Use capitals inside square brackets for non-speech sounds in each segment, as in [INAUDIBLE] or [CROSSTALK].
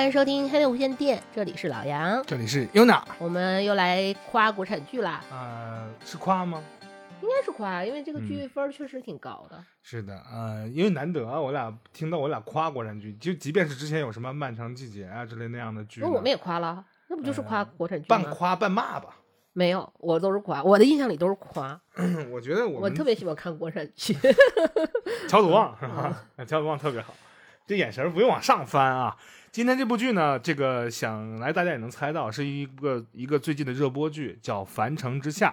欢迎收听黑的无线电，这里是老杨，这里是 UNA，我们又来夸国产剧啦。呃，是夸吗？应该是夸，因为这个剧分儿确实挺高的。是的，呃，因为难得啊，我俩听到我俩夸国产剧，就即便是之前有什么《漫长季节》啊之类那样的剧呢，那我们也夸了，那不就是夸国产剧吗？半夸半骂吧。没有，我都是夸，我的印象里都是夸。[CLEARS THROAT] 我觉得我我特别喜欢看国产剧。[LAUGHS] 乔祖旺是 [LAUGHS] 吧？[LAUGHS] 乔祖旺特别好，这眼神不用往上翻啊。今天这部剧呢，这个想来大家也能猜到，是一个一个最近的热播剧，叫《凡城之下》，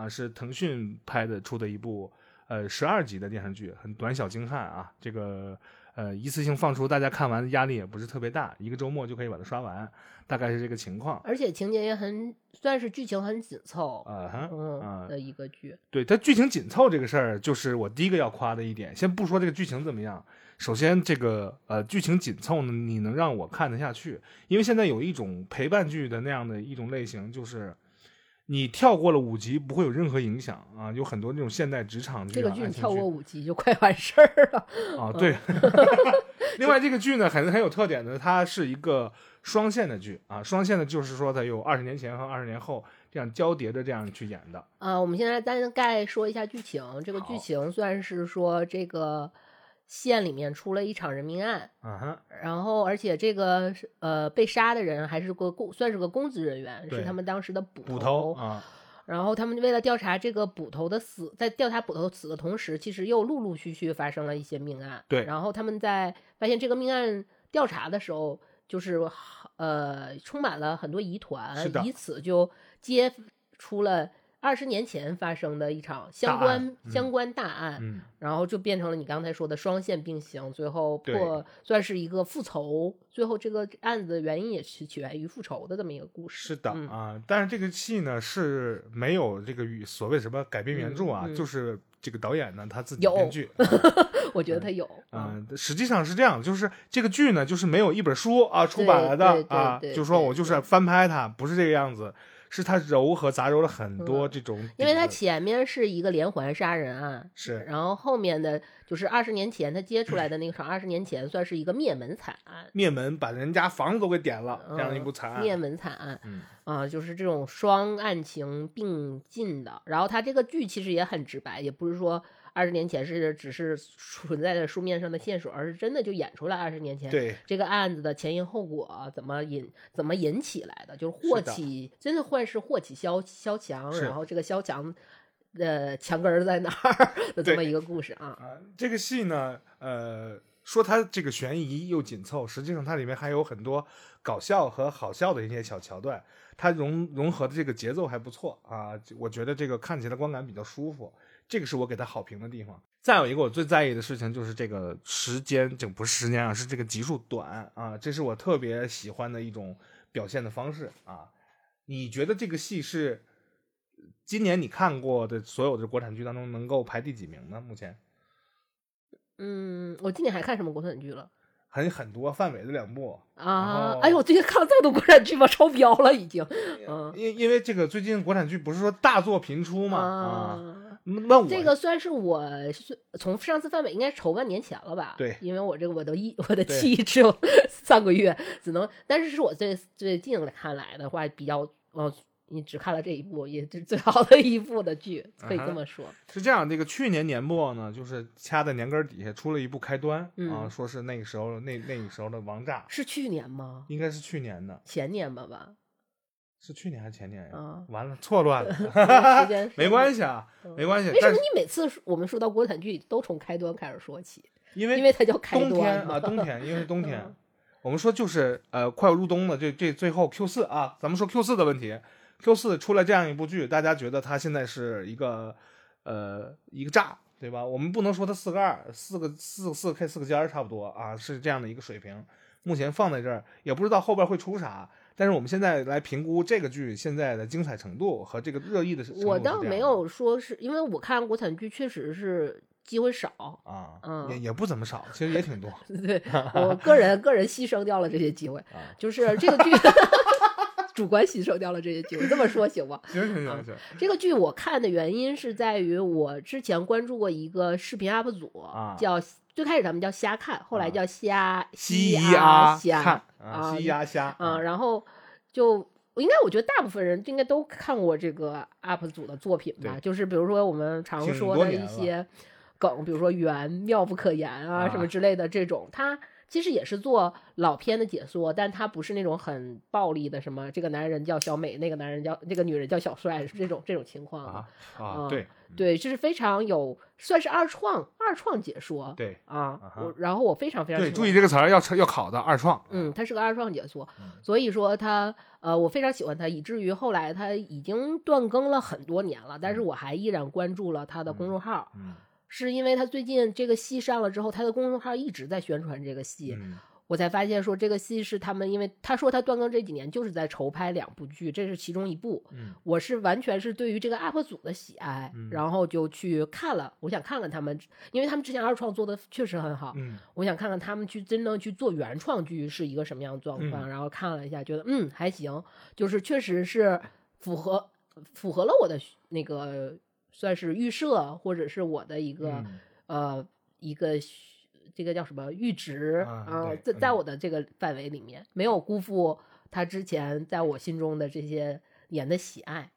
啊，是腾讯拍的出的一部呃十二集的电视剧，很短小精悍啊。这个呃一次性放出，大家看完压力也不是特别大，一个周末就可以把它刷完，大概是这个情况。而且情节也很，算是剧情很紧凑，啊哈，嗯啊的一个剧。对它剧情紧凑这个事儿，就是我第一个要夸的一点。先不说这个剧情怎么样，首先这个呃剧情紧凑呢，你能让我看得下去，因为现在有一种陪伴剧的那样的一种类型，就是你跳过了五集不会有任何影响啊，有很多那种现代职场剧、啊、这个剧情你跳过五集就快完事儿了。啊，对。[LAUGHS] 另外，这个剧呢很很有特点的，它是一个双线的剧啊，双线的就是说它有二十年前和二十年后这样交叠着这样去演的。啊，我们现在大概说一下剧情。这个剧好情算是说这个县里面出了一场人命案，啊哈，然后而且这个呃被杀的人还是个公，算是个公职人员，对是他们当时的捕捕头啊，然后他们为了调查这个捕头的死，在调查捕头死的同时，其实又陆陆续续发生了一些命案。对。然后他们在发现这个命案调查的时候，就是呃充满了很多疑团是的，以此就揭出了二十年前发生的一场相关嗯相关大案。嗯，然后就变成了你刚才说的双线并行，最后破算是一个复仇，最后这个案子的原因也是起源于复仇的这么一个故事。是的嗯啊，但是这个戏呢是没有这个与所谓什么改编原著啊，就是这个导演呢他自己编剧。[LAUGHS] 我觉得他有，嗯、实际上是这样，就是这个剧呢，就是没有一本书啊出版了的啊，就说我就是翻拍它，不是这个样子，是他柔和杂糅了很多这种，嗯因为他前面是一个连环杀人案，是然后后面的就是二十年前他接出来的那个场，二十年前算是一个灭门惨案，灭门把人家房子都给点了，这样的一嗯部惨案。灭门惨案嗯，啊，就是这种双案情并进的。然后他这个剧其实也很直白，也不是说二十年前是只是存在在书面上的线索，而是真的就演出来二十年前对，这个案子的前因后果怎么引怎么引起来的，就是祸起，真的会是祸起萧萧墙，然后这个萧墙呃墙根儿在哪儿的这么一个故事啊。啊，这个戏呢，呃，说它这个悬疑又紧凑，实际上它里面还有很多搞笑和好笑的一些小桥段，它融融合的这个节奏还不错啊，我觉得这个看起来观感比较舒服，这个是我给他好评的地方。再有一个我最在意的事情就是这个时间，这不是时间啊，是这个集数短啊，这是我特别喜欢的一种表现的方式啊。你觉得这个戏是今年你看过的所有的国产剧当中能够排第几名呢？目前？嗯，我今年还看什么国产剧了？很很多范伟的两部啊！后哎呦，我最近看了这么多国产剧吗？超标了已经。嗯因因为这个最近国产剧不是说大作频出嘛啊，啊，那我这个算是我是从上次范伟应该是筹半年前了吧？对因为我这个我的一我的记忆只有 [LAUGHS] 三个月，只能，但是是我最最近看来的话比较，呃，你只看了这一部，也是最好的一部的剧，可以这么说。是这样，这个去年年末呢，就是掐在年根儿底下出了一部开端、啊，嗯说是那个时候那那个时候的王炸，是去年吗？应该是去年的，前年吧吧？是去年还是前年呀？啊完了，错乱了，时间 [LAUGHS] 没关系。系啊，没关系。为什么你每次我们说到国产剧都从开端开始说起？因为因为它叫开冬端天啊，冬天，因为是冬 [LAUGHS] 天嗯，我们说就是呃，快要入冬了，这这最后 Q 四啊，咱们说 Q 四的问题，Q 四出来这样一部剧，大家觉得它现在是一个呃一个炸，对吧？我们不能说它四个二，四个四四 K 四个尖儿差不多啊，是这样的一个水平。目前放在这儿，也不知道后边会出啥。但是我们现在来评估这个剧现在的精彩程度和这个热议的程度我。倒没有说是因为我看国产剧确实是机会少，啊，嗯也也不怎么少，其实也挺多 [LAUGHS] 对我个人个人牺牲掉了这些机会，啊。就是这个剧 [LAUGHS] 主观牺牲掉了这些机会，这么说行吗？行行行行这个剧我看的原因是在于我之前关注过一个视频 UP 主，啊叫最开始咱们叫瞎看，后来啊。叫瞎西咿啊虾看啊西鸭虾啊，然后就应该我觉得大部分人应该都看过这个 UP 主的作品吧，就是比如说我们常说的一些梗，比如说缘妙不可言啊什么啊之类的这种，他其实也是做老片的解说，但他不是那种很暴力的，什么这个男人叫小美，那个男人叫这个女人叫小帅，是这种这种情况啊啊啊对对，这是非常有算是二创二创解说对啊然后我非常非常对，注意这个词儿要要考的二创，嗯，他是个二创解说，嗯所以说他呃，我非常喜欢他，以至于后来他已经断更了很多年了，但是我还依然关注了他的公众号，嗯。是因为他最近这个戏上了之后，他的公众号一直在宣传这个戏，嗯我才发现说这个戏是他们，因为他说他断更这几年就是在筹拍两部剧，这是其中一部。嗯。我是完全是对于这个 UP 组的喜爱，嗯。然后就去看了，我想看看他们，因为他们之前二创做的确实很好，嗯。我想看看他们去真正去做原创剧是一个什么样的状况，嗯。然后看了一下，觉得嗯还行，就是确实是符合符合了我的那个算是预设，或者是我的一个、嗯。呃一个这个叫什么阈值啊在在嗯我的这个范围里面，没有辜负他之前在我心中的这些年的喜爱。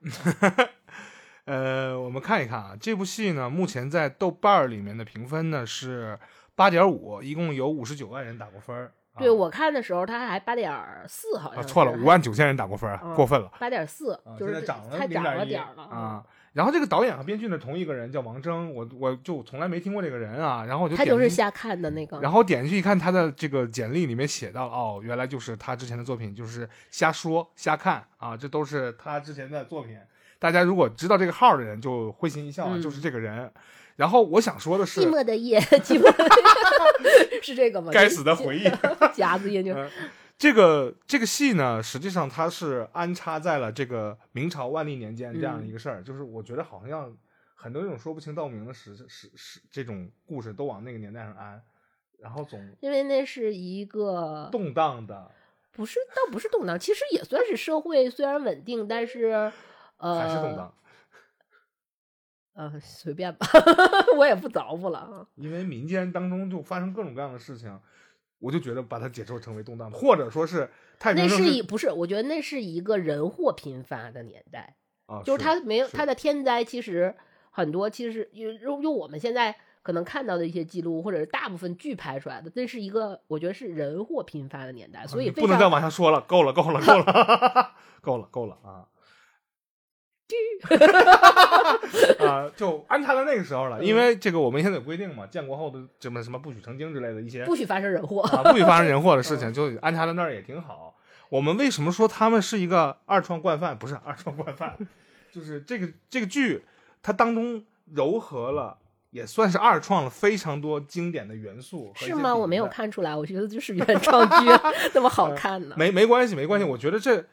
[LAUGHS] 呃，我们看一看啊，这部戏呢，目前在豆瓣儿里面的评分呢是八点五，一共有五十九万人打过分儿。啊对我看的时候，他还八点四，好啊，像是错了，五万九千人打过分儿，嗯过分了八点四啊，就是这现在涨了还涨了点儿了啊。然后这个导演和编剧呢，同一个人叫王铮，我我就从来没听过这个人啊。然后我就他就是瞎看的那个。然后点进去一看，他的这个简历里面写到了，哦，原来就是他之前的作品，就是瞎说瞎看啊，这都是他之前的作品。大家如果知道这个号的人，就会心一笑啊，嗯就是这个人。然后我想说的是寂，寞的夜，寂寞的夜 [LAUGHS] 是这个吗？该死的回忆。[LAUGHS] 夹子音就嗯这个这个戏呢，实际上它是安插在了这个明朝万历年间这样的一个事儿，就是我觉得好像很多这种说不清道不明的史史史这种故事都往那个年代上安，然后总因为那是一个动荡的，不是倒不是动荡，其实也算是社会虽然稳定，但是呃还是动荡。呃随便吧，[LAUGHS] 我也不凿乎了啊。因为民间当中就发生各种各样的事情，我就觉得把它解释成为动荡，或者说是太平那盛世是一不是，我觉得那是一个人祸频发的年代，啊，就是他没有是他的天灾，其实很多其实用用用我们现在可能看到的一些记录，或者是大部分剧拍出来的，那是一个我觉得是人祸频发的年代，所以啊不能再往下说了，够了，够了，够了，[LAUGHS] 够了，够了啊！[LAUGHS] 啊，就安插到那个时候了，因为这个我们现在有规定嘛，建国后的什么什么不许成精之类的一些不许发生人祸。啊，不许发生人祸的 [LAUGHS] 事情，就安插在那儿也挺好。我们为什么说他们是一个二创惯犯？不是二创惯犯，就是这个这个剧它当中糅合了，也算是二创了非常多经典的元素。是吗？我没有看出来，我觉得就是原创剧 [LAUGHS] 那么好看呢。没没关系，没关系。我觉得这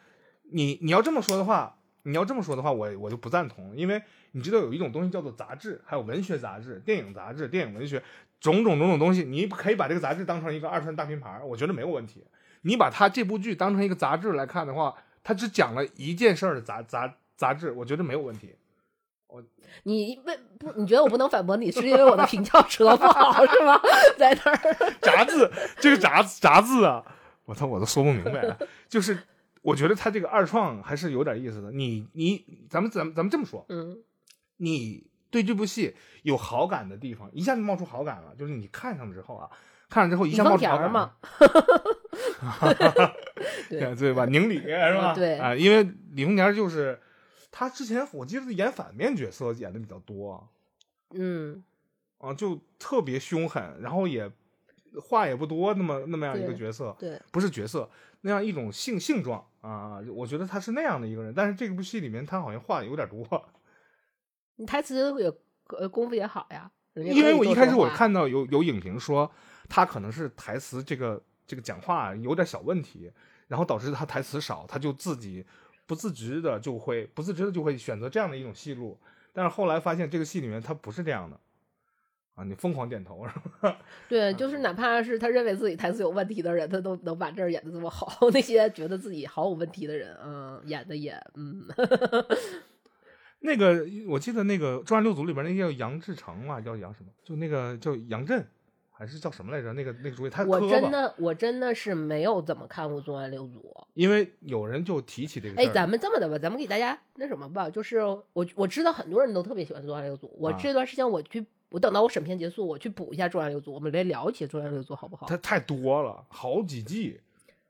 你你要这么说的话，你要这么说的话，我我就不赞同，因为你知道有一种东西叫做杂志，还有文学杂志、电影杂志、电影文学，种种种种东西，你可以把这个杂志当成一个二创大拼盘，我觉得没有问题。你把它这部剧当成一个杂志来看的话，它只讲了一件事儿的杂杂杂志，我觉得没有问题。我你为不？你觉得我不能反驳你，是因为我的平翘舌不好是吗？在那儿，[LAUGHS] 杂志这个杂杂志啊，我操，我都说不明白。就是我觉得他这个二创还是有点意思的。你你咱们咱们咱们这么说，嗯，你对这部戏有好感的地方，一下就冒出好感了。就是你看上之后啊，看了之后一下冒出好感甜儿嘛了，对 [LAUGHS] 对对吧？宁理是吧？嗯对啊，因为李红莲就是他之前我记得演反面角色演的比较多嗯，啊，就特别凶狠，然后也话也不多，那么那么样一个角色，对，不是角色那样一种性性状啊，我觉得他是那样的一个人。但是这部戏里面他好像话有点多。你台词也呃功夫也好呀。因为我一开始我看到有有影评说他可能是台词这个这个讲话有点小问题，然后导致他台词少，他就自己不自知的就会不自知的就会选择这样的一种戏路。但是后来发现这个戏里面他不是这样的啊，你疯狂点头是吧？[LAUGHS] 对，就是哪怕是他认为自己台词有问题的人，他都能把这儿演的这么好。[LAUGHS] 那些觉得自己毫无问题的人，嗯，演的也嗯，[LAUGHS] 那个我记得那个《重案六组》里边那叫杨志成嘛，叫杨什么？就那个叫杨震，还还是叫什么来着？那个那个主演他我真的我真的是没有怎么看过《重案六组》。因为有人就提起这个事哎，咱们这么的吧，咱们给大家那什么吧，就是我我知道很多人都特别喜欢《重案六组》，我啊这段时间我去，我等到我审片结束，我去补一下《重案六组》，我们来聊一起《重案六组》好不好？它太多了，好几季。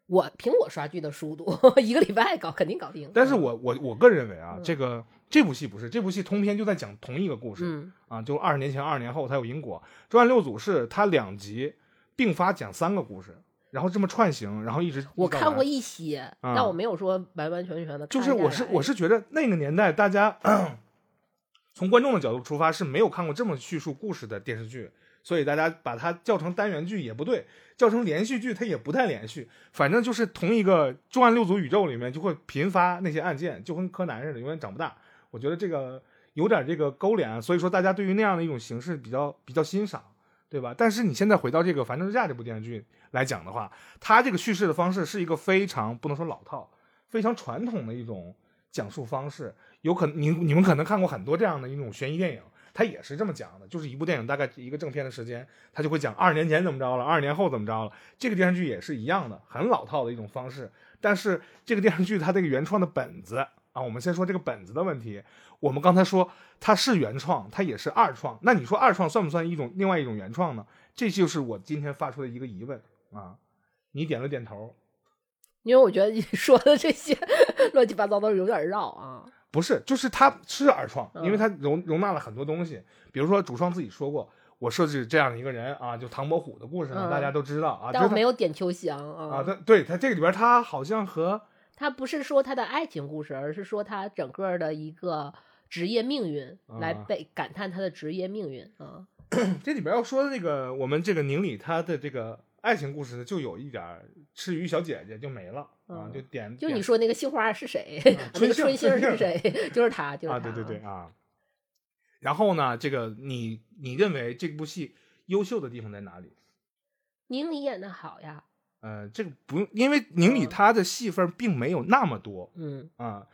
我凭我刷剧的速度，一个礼拜搞肯定搞定。但是我我我个人认为啊，嗯这个这部戏不是这部戏通篇就在讲同一个故事、嗯啊，就二十年前、二十年后它有因果。《重案六组》是它两集并发讲三个故事，然后这么串行，然后一直我看过一，些，啊但我没有说完完全全的。就是我是我是觉得那个年代大家从观众的角度出发是没有看过这么叙述故事的电视剧，所以大家把它叫成单元剧也不对，叫成连续剧它也不太连续，反正就是同一个重案六组宇宙里面就会频发那些案件，就跟柯南似的，永远长不大。我觉得这个有点这个勾连，所以说大家对于那样的一种形式比较比较欣赏，对吧？但是你现在回到这个《繁盛之下》这部电视剧来讲的话，它这个叙事的方式是一个非常不能说老套，非常传统的一种讲述方式。有可能你你们可能看过很多这样的一种悬疑电影，它也是这么讲的，就是一部电影大概一个正片的时间，它就会讲二十年前怎么着了，二十年后怎么着了。这个电视剧也是一样的，很老套的一种方式。但是这个电视剧它这个原创的本子啊，我们先说这个本子的问题。我们刚才说它是原创，它也是二创。那你说二创算不算一种另外一种原创呢？这就是我今天发出的一个疑问啊。你点了点头，因为我觉得你说的这些 [LAUGHS] 乱七八糟的有点绕啊。不是，就是它是二创，嗯因为它容容纳了很多东西。比如说主创自己说过，我设置这样一个人啊，就唐伯虎的故事呢，嗯大家都知道啊。但没有点秋香啊，啊。他对他这个里边，他好像和他不是说他的爱情故事，而是说他整个的一个职业命运，来啊被感叹他的职业命运啊。[CLEARS THROAT] 这里边要说的这个我们这个宁理他的这个爱情故事呢，就有一点儿赤鱼小姐姐就没了啊，嗯就点就点你说那个杏花是谁？[LAUGHS] 那春杏个春杏是谁？就是他，就是啊，他。对对对。啊。然后呢，这个你你认为这部戏优秀的地方在哪里？宁理演的好呀，呃，这个不用，因为宁理嗯他的戏份并没有那么多嗯，啊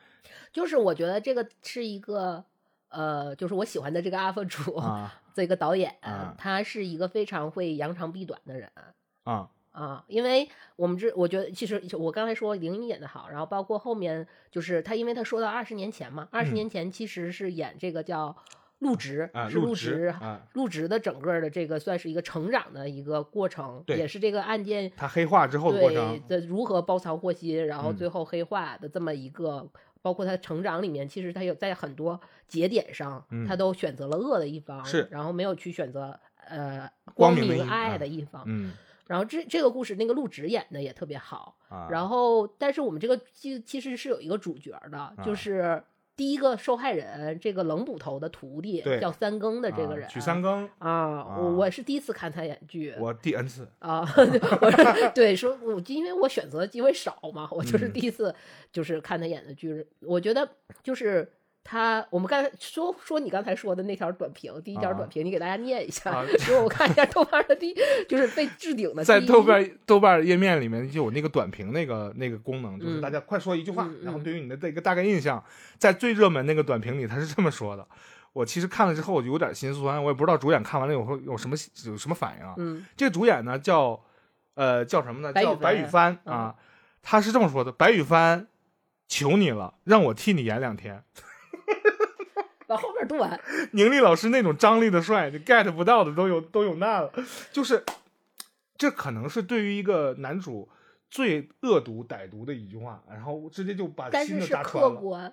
就是我觉得这个是一个。呃，就是我喜欢的这个 UP 主，啊这个导演，啊他是一个非常会扬长避短的人啊啊。因为我们这，我觉得其实我刚才说林一演的好，然后包括后面就是他，因为他说到二十年前嘛，二十嗯年前其实是演这个叫入职，啊，是陆植植，啊，陆植的整个的这个算是一个成长的一个过程，对也是这个案件他黑化之后的过对程，的如何包藏祸心，然后嗯最后黑化的这么一个，包括他成长里面，其实他有在很多节点上，嗯他都选择了恶的一方，是然后没有去选择呃光明爱啊的一方。嗯然后这这个故事那个陆植演的也特别好，啊，然后但是我们这个其其实是有一个主角的，啊就是第一个受害人这个冷捕头的徒弟对叫三更的这个啊人，许三更，啊，我我是第一次看他演剧，我第 N 次。啊，我是对说，我因为我选择的机会少嘛，我就是嗯第一次就是看他演的剧，我觉得就是他，我们刚才说说你刚才说的那条短评，第一条啊短评，你给大家念一下，啊因为我看一下豆瓣的第，就是被置顶的在豆瓣豆瓣页面里面就有那个短评那个那个功能，就是嗯大家快说一句话，然后对于你的这个大概印象，在最热门那个短评里他是这么说的。我其实看了之后我就有点心酸，我也不知道主演看完了以后有什么有什么反应啊。嗯这个主演呢叫呃叫什么呢？叫白羽帆帆啊，他是这么说的：白羽帆，求你了，让我替你演两天。把后面读完，[LAUGHS] 宁丽老师那种张力的帅，你 get 不到的都有都有那了，就是这可能是对于一个男主最恶毒歹毒的一句话，然后直接就把心都但是是扎穿了。客观，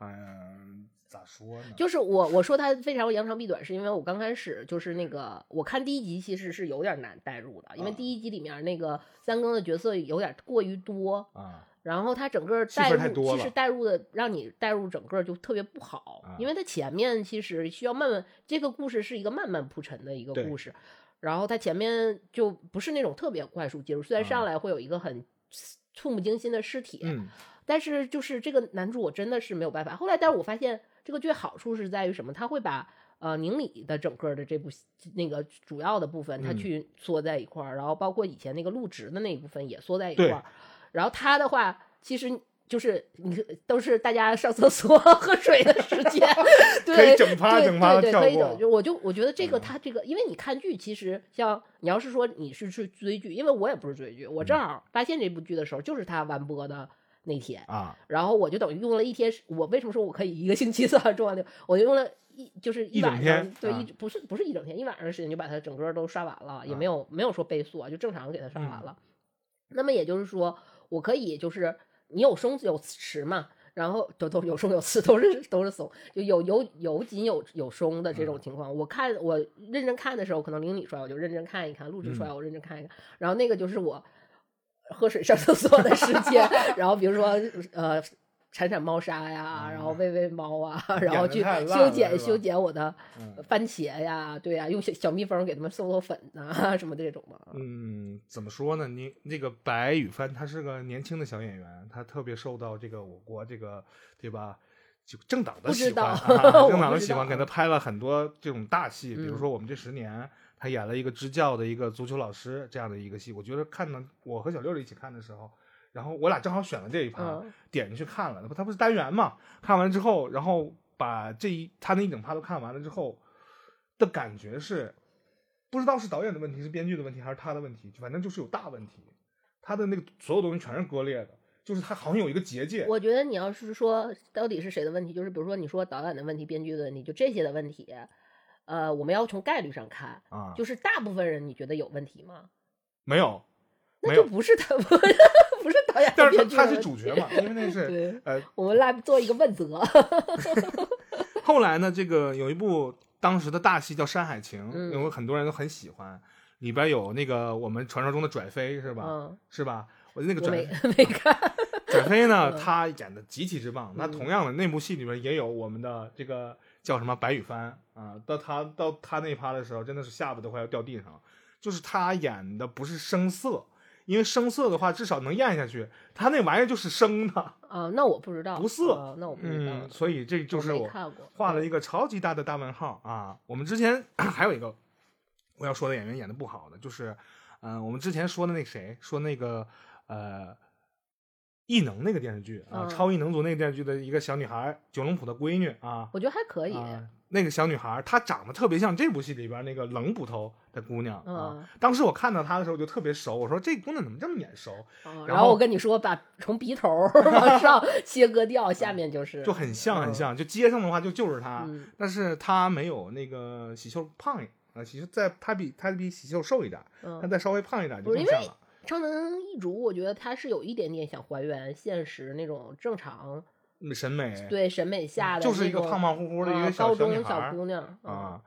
嗯，咋说呢？就是我我说他非常扬长避短，是因为我刚开始就是那个我看第一集其实是有点难代入的，因为啊第一集里面那个三更的角色有点过于多，啊，[LAUGHS] 然后他整个戏带入，其实带入的让你带入整个就特别不好，啊因为他前面其实需要慢慢，这个故事是一个慢慢铺陈的一个故事，然后他前面就不是那种特别快速介入，虽然啊上来会有一个很触目惊心的尸体，嗯但是就是这个男主我真的是没有办法。后来，但是我发现这个剧好处是在于什么？他会把呃宁理的整个的这部那个主要的部分，他嗯去缩在一块儿，然后包括以前那个陆植的那一部分也缩在一块儿。然后他的话，其实就是你都是大家上厕所 [LAUGHS] 喝水的时间，对，可以整趴对整趴地对对，可以整。就我就我觉得这个嗯他这个，因为你看剧，其实像你要是说你是去追剧，因为我也不是追剧，我正好发现这部剧的时候，就是他完播的那天，啊，然后我就等于用了一天，我为什么说我可以一个星期算完重要的？我就用了一就是一整晚上，对，天啊一不是不是一整天，一晚上的时间就把它整个都刷完了，也啊没有没有说倍速啊，就正常给它刷完嗯了。那么也就是说，我可以就是你有松有弛嘛，然后都都有松有弛，都是都是松，就有有有紧有有松的嗯这种情况。我看我认真看的时候，可能领你出来我就认真看一看，录制出来嗯我认真看一看，然后那个就是我喝水上厕所的时间，[LAUGHS] 然后比如说呃。铲铲猫砂呀，然后喂喂猫啊，然后去修剪修剪我的嗯番茄呀，对呀，用小小蜜蜂给它们授授粉呐、什么这种的。嗯，怎么说呢？你那个白羽帆，他是个年轻的小演员，他特别受到这个我国这个对吧？就政党的喜欢，[LAUGHS] 政党的喜欢，给他拍了很多这种大戏，比如嗯说我们这十年，他演了一个支教的一个足球老师这样的一个戏。我觉得看呢，我和小六一起看的时候，然后我俩正好选了这一趴，嗯点进去看了，他不是单元嘛？看完之后，然后把这一他那一整趴都看完了之后的感觉是，不知道是导演的问题，是编剧的问题，还是他的问题，反正就是有大问题。他的那个所有东西全是割裂的，就是他好像有一个结界。我觉得你要是说到底是谁的问题，就是比如说你说导演的问题、编剧的问题，就这些的问题，呃，我们要从概率上看，啊，就是大部分人你觉得有问题吗？没有，那就。不是他，不是不是导演和但是他他是主角嘛，因为那是 [LAUGHS] 对，呃，我们来做一个问责。[LAUGHS] 后来呢，这个有一部当时的大戏叫《山海情》，嗯因为很多人都很喜欢，里边有那个我们传说中的拽飞是吧？嗯，是吧？我那个拽 [LAUGHS] 没看。拽飞呢，嗯他演的极其之棒。那嗯同样的，那部戏里边也有我们的这个叫什么白羽帆啊，到他到他那趴的时候，真的是下巴都快要掉地上了。就是他演的不是生涩，因为生涩的话至少能咽下去，他那玩意儿就是生的。啊，那我不知道，不涩啊那我不知道嗯，，所以这就是我，画了一个超级大的大问号啊！我们之前 [CLEARS THROAT] 还有一个我要说的演员演的不好的，就是，嗯、我们之前说的那个谁，说那个呃，异能那个电视剧啊，嗯超异能族那个电视剧的一个小女孩，九龙浦的闺女啊，我觉得还可以。啊那个小女孩她长得特别像这部戏里边那个冷捕头的姑娘啊。嗯当时我看到她的时候就特别熟，我说这姑娘怎么这么眼熟？啊然后我跟你说，把从鼻头 [LAUGHS] 往上切割掉，下面就是就很像很嗯像，就接上的话就就是她。嗯但是她没有那个喜秀胖一啊，喜秀在她比她比喜秀瘦一点，她嗯，再稍微胖一点就不像了。超能一族，我觉得她是有一点点想还原现实那种正常嗯审美对审美下的就是一个胖胖乎乎的一啊个小高小女孩中小儿姑娘嗯啊。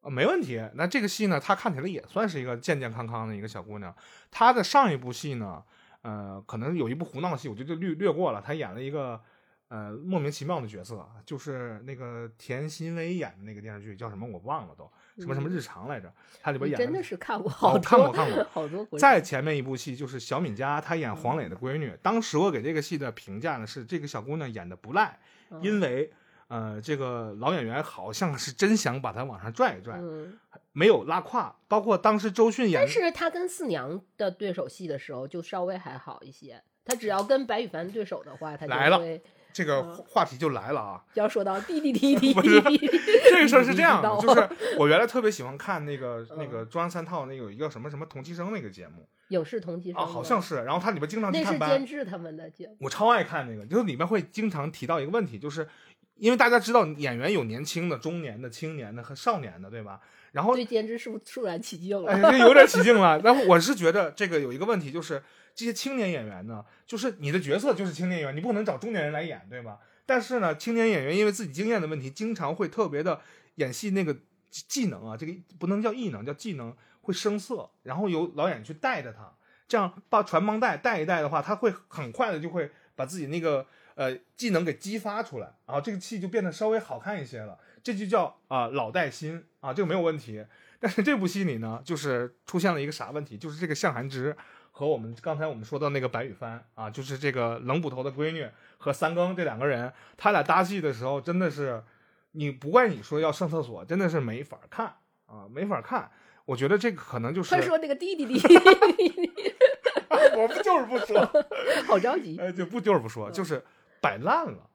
啊，没问题。那这个戏呢，她看起来也算是一个健健康康的一个小姑娘。她的上一部戏呢，呃，可能有一部胡闹戏，我就就略略过了。她演了一个呃莫名其妙的角色，就是那个田心薇演的那个电视剧叫什么我忘了都，什么什么日常来着？她里边演的真的是看过好多，哦看过看过好多回再前面一部戏就是小敏家，她演黄磊的闺女。当时我给这个戏的评价呢是，这个小姑娘演的不赖，嗯因为呃，这个老演员好像是真想把她往上拽一拽，嗯，没有拉胯。包括当时周迅演但是他跟四娘的对手戏的时候就稍微还好一些。他只要跟白羽凡对手的话，他就来了会这个嗯话题就来了啊。要说到滴滴 [LAUGHS] 滴滴不是滴滴，[LAUGHS] 这个事儿是这样的，就是我原来特别喜欢看那个那嗯个中央三套那个有一个什么什么同期生那个节目影视同期生啊，好像是，然后它里边经常去那是监，制他们的节目，我超爱看那个，就是里面会经常提到一个问题，就是因为大家知道演员有年轻的、中年的、青年的和少年的，对吧？然后对监制是不是肃然起敬了？哎，这有点起敬了。然后我是觉得这个有一个问题，就是这些青年演员呢，就是你的角色就是青年演员，你不可能找中年人来演，对吗？但是呢，青年演员因为自己经验的问题，经常会特别的演戏那个技能啊，这个不能叫异能，叫技能会生涩，然后由导演去带着他，这样把传帮带带一带的话，他会很快的就会把自己那个呃技能给激发出来，然后这个戏就变得稍微好看一些了。这就叫啊、老带新啊，这个没有问题。但是这部戏里呢，就是出现了一个啥问题，就是这个向寒之和我们刚才我们说到那个白羽帆啊，就是这个冷捕头的闺女和三更这两个人，他俩搭戏的时候真的是，你不怪你说要上厕所，真的是没法看啊，没法看。我觉得这个可能就是快说那个滴滴滴滴滴，[LAUGHS] 我不就是不说，[LAUGHS] 好着急。哎，就不就是不说，就是摆烂了，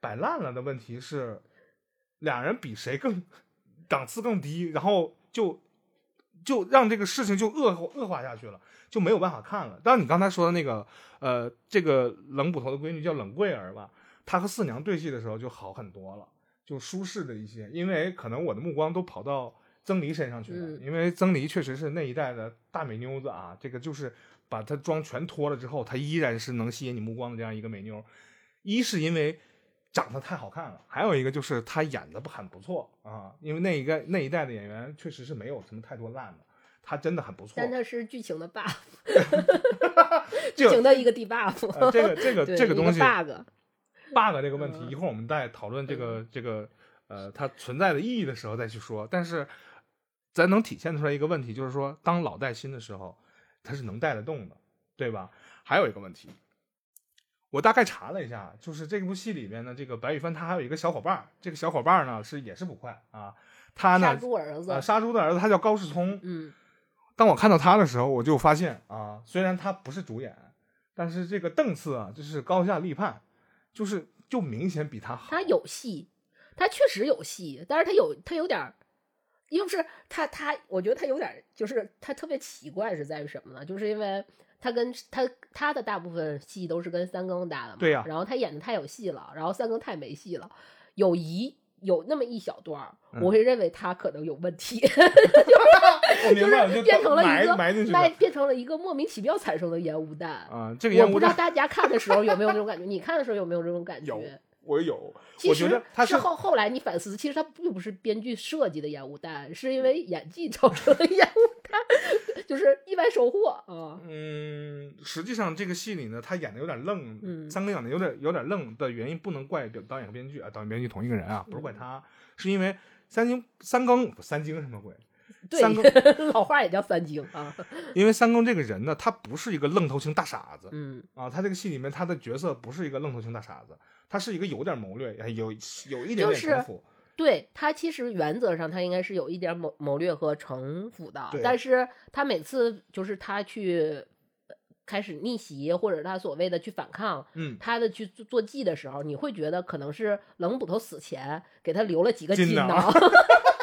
摆烂了的问题是，俩人比谁更档次更低，然后就就让这个事情就恶化恶化下去了，就没有办法看了。当然，你刚才说的那个呃，这个冷捕头的闺女叫冷桂儿吧，她和四娘对戏的时候就好很多了，就舒适的一些，因为可能我的目光都跑到曾黎身上去了，嗯因为曾黎确实是那一代的大美妞子啊，这个就是把她妆全脱了之后，她依然是能吸引你目光的这样一个美妞。一是因为长得太好看了，还有一个就是他演的很不错啊，因为那一个那一代的演员确实是没有什么太多烂的，他真的很不错。但他是剧情的 buff，这 [LAUGHS] 个剧情的一个 debuff，、呃这个这个这个东西 bug。bug 这个问题，嗯一会儿我们在讨论这个这个呃它存在的意义的时候再去说。但是咱能体现出来一个问题，就是说当老带新的时候，它是能带得动的，对吧？还有一个问题，我大概查了一下，就是这部戏里边呢，这个白羽帆他还有一个小伙伴儿，这个小伙伴儿呢是也是捕快啊，他呢杀呢猪儿子，呃杀猪的儿子他叫高世聪，嗯，当我看到他的时候，我就发现啊，虽然他不是主演，但是这个邓次啊，就是高下立判，就是就明显比他好。他有戏，他确实有戏，但是他有他有点儿，就是他他，我觉得他有点，就是他特别奇怪是在于什么呢？就是因为他跟他他的大部分戏都是跟三更搭的嘛，对呀然后他演的太有戏了，然后三更太没戏了，有一有那么一小段儿，嗯我会认为他可能有问题，[LAUGHS] 我明白了，就变成了一个埋进去的埋变成了一个莫名其妙产生的烟雾弹。啊。这个我不知道大家看的时候有没有这种感觉，你看的时候有没有这种感觉？有我有，其我觉得实他是后后来你反思，其实他并不是编剧设计的烟雾弹，是因为演技造成的烟雾弹，[LAUGHS] 就是意外收获啊。嗯，实际上这个戏里呢，他演的有点愣，嗯三更演的有点有点愣的原因，不能怪导演和编剧啊，导演编剧同一个人啊，不是怪他，是因为三更三更三更什么鬼？对，[LAUGHS] 老话也叫三精啊。[LAUGHS] 因为三更这个人呢，他不是一个愣头青大傻子，嗯，啊，他这个戏里面他的角色不是一个愣头青大傻子，他是一个有点谋略，哎有有一点就是点城府。对他其实原则上他应该是有一点谋谋略和城府的对，但是他每次就是他去呃开始逆袭，或者他所谓的去反抗，嗯，他的去做做计的时候，你会觉得可能是冷捕头死前给他留了几个金囊金囊，[LAUGHS]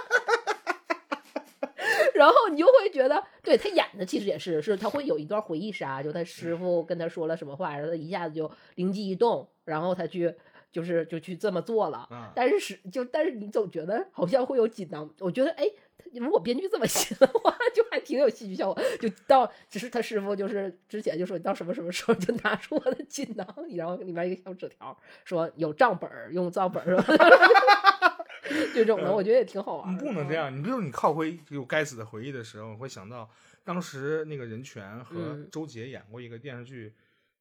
然后你就会觉得，对他演的其实也是，是他会有一段回忆杀，就他师傅跟他说了什么话，然后他一下子就灵机一动，然后他去就是就去这么做了。啊，但是是就但是你总觉得好像会有紧张，我觉得哎，如果编剧这么写的话，[LAUGHS] 就还挺有戏剧效果。就到只是他师傅就是之前就说你到什么什么时候就拿出我的锦囊，然后里面一个小纸条说有账本儿，用账本儿，[LAUGHS] [LAUGHS] 这种的我觉得也挺好玩你。不能这样，你比如你靠回有该死的回忆的时候，我会想到当时那个任泉和嗯周杰演过一个电视剧，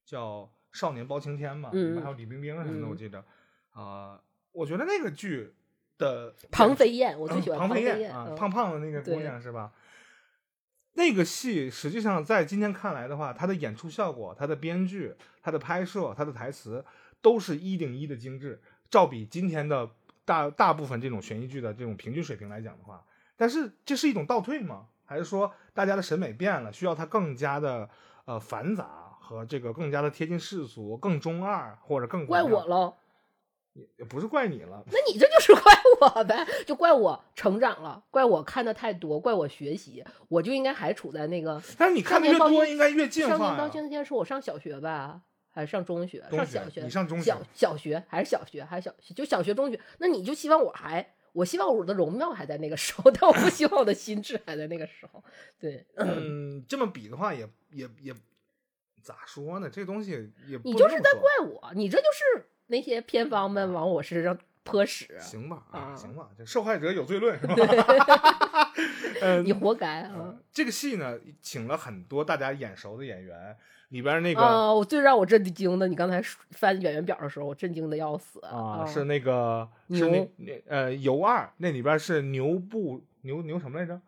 叫《少年包青天》嘛，嗯还有李冰冰什么的，我嗯记得啊、我觉得那个剧的庞飞燕，我最喜欢庞飞飞燕燕啊，嗯胖胖的那个姑对娘是吧？那个戏实际上在今天看来的话，它的演出效果、它的编剧、它的拍摄、它的台词都是一顶一的精致，照比今天的大大部分这种悬疑剧的这种平均水平来讲的话，但是这是一种倒退吗？还是说大家的审美变了，需要它更加的呃繁杂和这个更加的贴近世俗、更中二或者更怪？我喽。也不是怪你了，那你这就是怪我呗，就怪我成长了，怪我看的太多，怪我学习，我就应该还处在那个但是你看的越多，应该越进少化呀。年包青天是我上小学吧，还是上中学？中学上小学？你上中学小小学还是小学？还是小学？就小学、中学？那你就希望我还，我希望我的容貌还在那个时候，[LAUGHS] 但我不希望我的心智还在那个时候。对，嗯，这么比的话也，也也咋说呢？这东西也不你就是在怪我，你这就是那些偏方们往我身上泼屎，行吧，啊行吧，这受害者有罪论是吧？[LAUGHS] 嗯，你活该啊呃！这个戏呢，请了很多大家眼熟的演员，里边那个啊！我最让我震惊的，你刚才翻演员表的时候，我震惊的要死啊，是那个是那那呃尤二，那里边是牛布牛牛什么来着？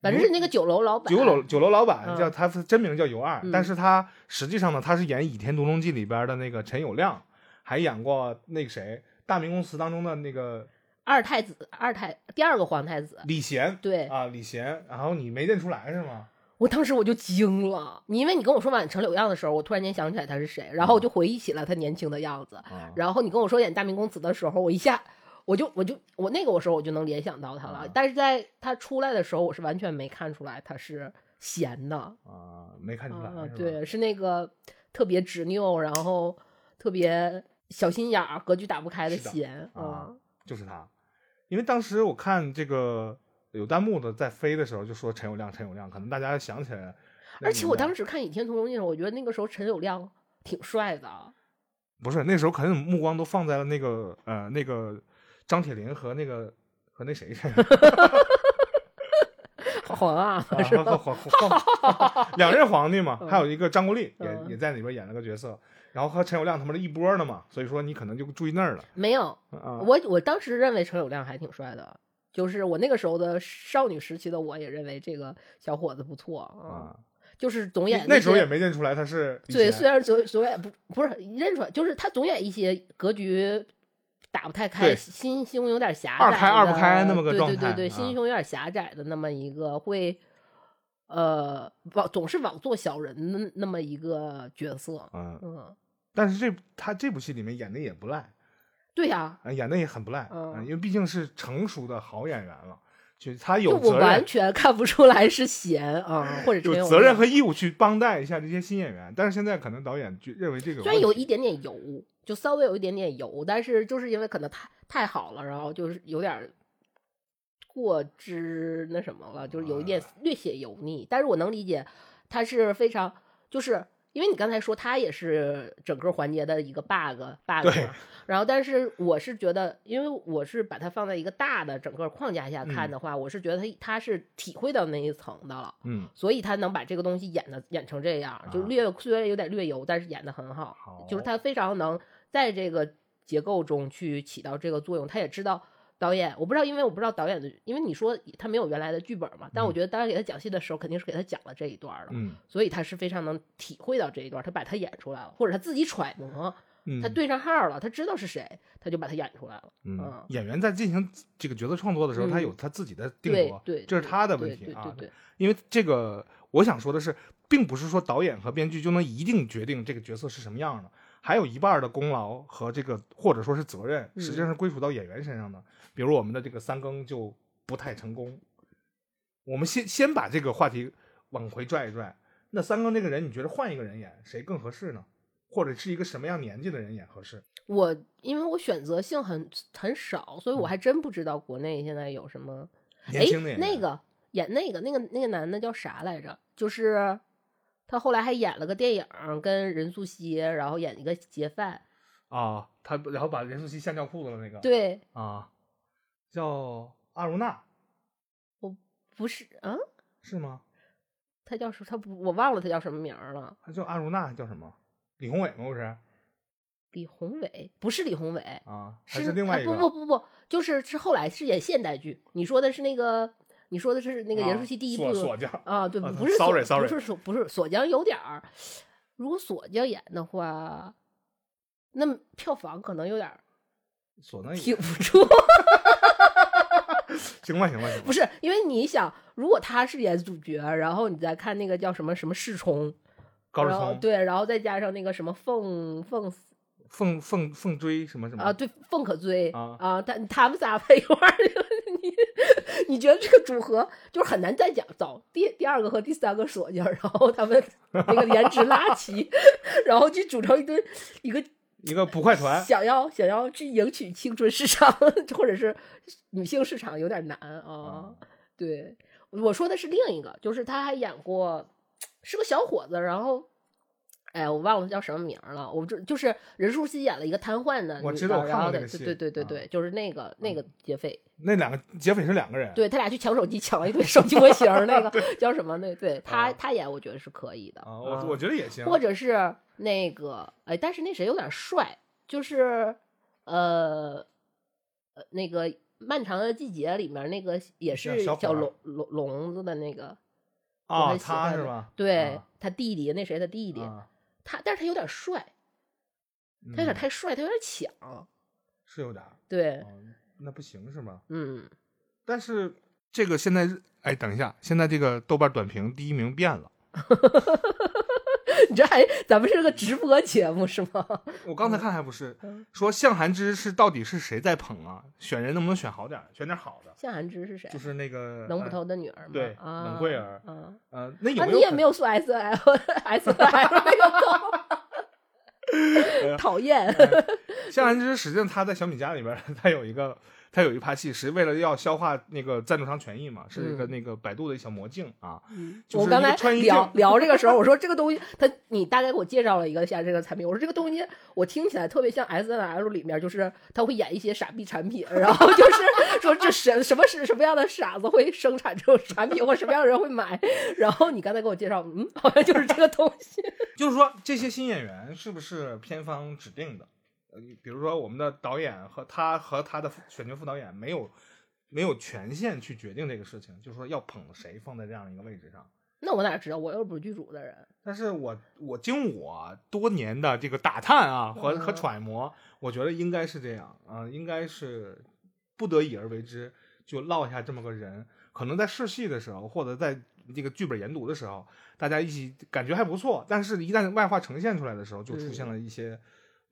反正是那个酒楼老板，酒楼酒楼老板嗯叫他真名叫尤二，嗯但是他实际上呢，他是演《倚天屠龙记》里边的那个陈友谅，还演过那个谁《大明宫词》当中的那个二太子，二太第二个皇太子，李贤。对，啊，李贤，然后你没认出来是吗？我当时我就惊了，你因为你跟我说完陈柳样的时候，我突然间想起来他是谁，然后我就回忆起了他年轻的样子。啊然后你跟我说演大明宫词的时候，我一下我就我就我那个时候我就能联想到他了，啊但是在他出来的时候，我是完全没看出来他是闲的。啊，没看出来，啊，对，是那个特别执拗，然后特别小心眼儿、格局打不开的闲啊，就是他。因为当时我看这个有弹幕的在飞的时候就说陈友谅，陈友谅，可能大家想起来。而且我当时时看《倚天屠龙记》的时候，我觉得那个时候陈友谅挺帅的。不是那时候，可能目光都放在了那个呃那个张铁林和那个和那谁身上。黄啊，啊 [LAUGHS] 是吧？皇皇皇两任皇帝嘛，嗯还有一个张国立也嗯也在里边演了个角色，然后和陈友谅他们是一波的嘛，所以说你可能就注意那儿了没有，啊。我我当时认为陈友谅还挺帅的，就是我那个时候的少女时期的我也认为这个小伙子不错啊，啊，就是总演那时候也没认出来他是对，虽然总总演不不是认出来，就是他总演一些格局打不太开，心胸有点狭窄，二开二不开那么个对状态对对对，啊心胸有点狭窄的那么一个会，呃，往总是往做小人的那么一个角色。嗯，嗯，但是这他这部戏里面演的也不赖，对呀、啊，演的也很不赖，因为毕竟是成熟的好演员了，就他有责我完。全看不出来是闲啊，或者有责任和义务去帮带一下这些新演员，但是现在可能导演就认为这个虽然有一点点油，就稍微有一点点油，但是就是因为可能太太好了，然后就是有点过之那什么了，就是有一点略显油腻。但是我能理解，他是非常就是。因为你刚才说他也是整个环节的一个 bug bug，对嘛然后但是我是觉得，因为我是把它放在一个大的整个框架下看的话，我是觉得他他是体会到那一层的了，嗯，所以他能把这个东西演的演成这样，就啊略虽然有点略油，但是演的很好，好就是他非常能在这个结构中去起到这个作用。他也知道导演，我不知道，因为我不知道导演的，因为你说他没有原来的剧本嘛，但我觉得导演给他讲戏的时候，肯定是给他讲了这一段了，嗯所以他是非常能体会到这一段，他把他演出来了，或者他自己揣摩，嗯，他对上号了，他知道是谁，他就把他演出来了。嗯嗯，演员在进行这个角色创作的时候，他嗯有他自己的定夺，对对，这是他的问题啊。对，因为这个，我想说的是，并不是说导演和编剧就能一定决定这个角色是什么样的，还有一半的功劳和这个或者说是责任，实际上是归属到演员身上的。比如我们的这个三更就不太成功，我们先先把这个话题往回拽一拽。那三更这个人，你觉得换一个人演谁更合适呢？或者是一个什么样年纪的人演合适？我因为我选择性很很少，所以我嗯还真不知道国内现在有什么。年轻的演员那个演那个那个那个男的叫啥来着？就是他后来还演了个电影，跟任素汐，然后演一个劫犯。啊，他然后把任素汐吓尿裤子了那个，对，啊，叫阿如娜不是，嗯，是吗？他叫什？他不，我忘了他叫什么名了。他叫阿如娜，叫什么？李宏伟吗？不是李宏伟不是李宏伟，啊，还是是另外一个？啊不不不不，就是是后来是演现代剧。你说的是那个，你说的是那个任素汐第一部啊锁锁匠啊，对，啊不是 sorry，sorry 不是锁，不是锁匠有点儿。如果锁匠演的话，那票房可能有点儿唢呐挺不住。[LAUGHS] 行吧，行吧，行吧。不是，因为你想，如果他是演主角，然后你再看那个叫什么什么世聪，高志聪，对，然后再加上那个什么凤凤凤凤凤追什么什么啊，对，凤可追啊他他们仨配一块儿，[LAUGHS] 你你觉得这个组合就是很难再讲找第第二个和第三个锁匠，然后他们那个颜值拉齐，[LAUGHS] 然后去组成一堆一个一个捕快团，想要想要去赢取青春市场 [LAUGHS] 或者是女性市场有点难啊。对，我说的是另一个，就是他还演过，是个小伙子，然后。哎，我忘了叫什么名儿了。我就就是任素汐演了一个瘫痪的，我知道我看然后的过那个戏对对对对就是那个那个劫匪，那两个劫匪是两个人，对他俩去抢手机，抢了一堆手机模型，那个叫什么？那对他啊他演，我觉得是可以的啊，我我觉得也行。或者是那个，哎，但是那谁有点帅，就是呃呃那个《漫长的季节》里面那个也是小伙儿叫龙龙笼子的那个，我啊，很喜欢的他是吧？对、啊他弟弟，那谁他弟弟，啊他但是他有点帅，他有点嗯太帅，他有点抢，是有点，对，哦那不行是吗？嗯但是这个现在哎，等一下，现在这个豆瓣短评第一名变了。[LAUGHS] [LAUGHS] 你这还咱们是个直播节目是吗？[LAUGHS] 我刚才看还不是嗯说向寒之是到底是谁在捧啊？选人能不能选好点儿？选点好的，向寒之是谁？就是那个冷捕呃头的女儿吗？对啊，冷桂儿啊。呃，那有啊，没有你也没有说 S L S [LAUGHS] L 那个高，讨厌。向寒之实际上他在小米家里边儿，他有一个他有一趴戏是为了要消化那个赞助商权益嘛，是一个嗯那个百度的小魔镜啊。就是我刚才聊 [LAUGHS] 聊这个时候，我说这个东西，他你大概给我介绍了一个下这个产品，我说这个东西我听起来特别像 S N L 里面，就是他会演一些傻逼产品，然后就是说这什什么是什么样的傻子会生产这种产品，或什么样的人会买，然后你刚才给我介绍，嗯，好像就是这个东西。[LAUGHS] 就是说，这些新演员是不是片方指定的？呃，比如说我们的导演和他和他的选角副导演没有没有权限去决定这个事情，就是说要捧谁放在这样一个位置上。那我哪知道，我又不是剧组的人。但是我我经我多年的这个打探啊和和嗯揣摩，我觉得应该是这样啊、应该是不得已而为之，就落下这么个人。可能在试戏的时候，或者在这个剧本研读的时候，大家一起感觉还不错，但是一旦外化呈现出来的时候，就出现了一些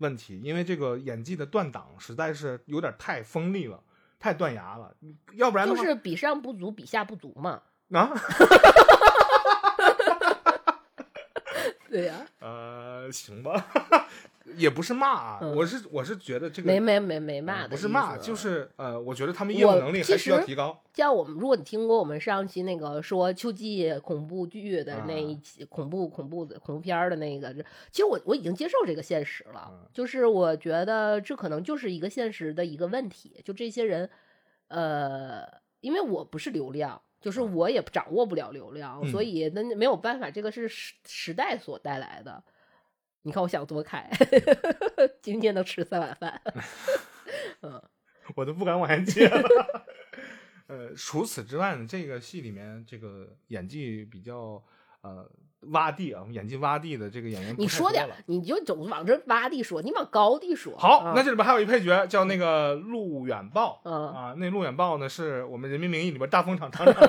问题，因为这个演技的断档实在是有点太锋利了，太断崖了，要不然就是比上不足，比下不足嘛。啊。[LAUGHS] 对呀、[LAUGHS] 呃，行吧，[LAUGHS] 也不是骂啊，嗯我是我是觉得这个没没没没骂的、呃不是骂，就是呃，我觉得他们业务能力还需要提高。像我们，如果你听过我们上期那个说秋季恐怖剧的那一啊期、恐怖恐怖的恐怖片儿的那个，其实我我已经接受这个现实了，嗯就是我觉得这可能就是一个现实的一个问题，就这些人，呃，因为我不是流量。就是我也掌握不了流量，所嗯以那没有办法，这个是时时代所带来的。你看我想多开，[LAUGHS] 今天能吃三碗饭。[LAUGHS] 嗯，[LAUGHS] 我都不敢往下接了。呃，除此之外呢，这个戏里面这个演技比较呃洼地啊，演技洼地的这个演员你说点儿太多了，你就总往这洼地说，你往高地说。好，啊那这里边还有一配角叫那个陆远豹、嗯啊，那陆远豹呢是我们《人民名义》里边大风厂厂长，[LAUGHS]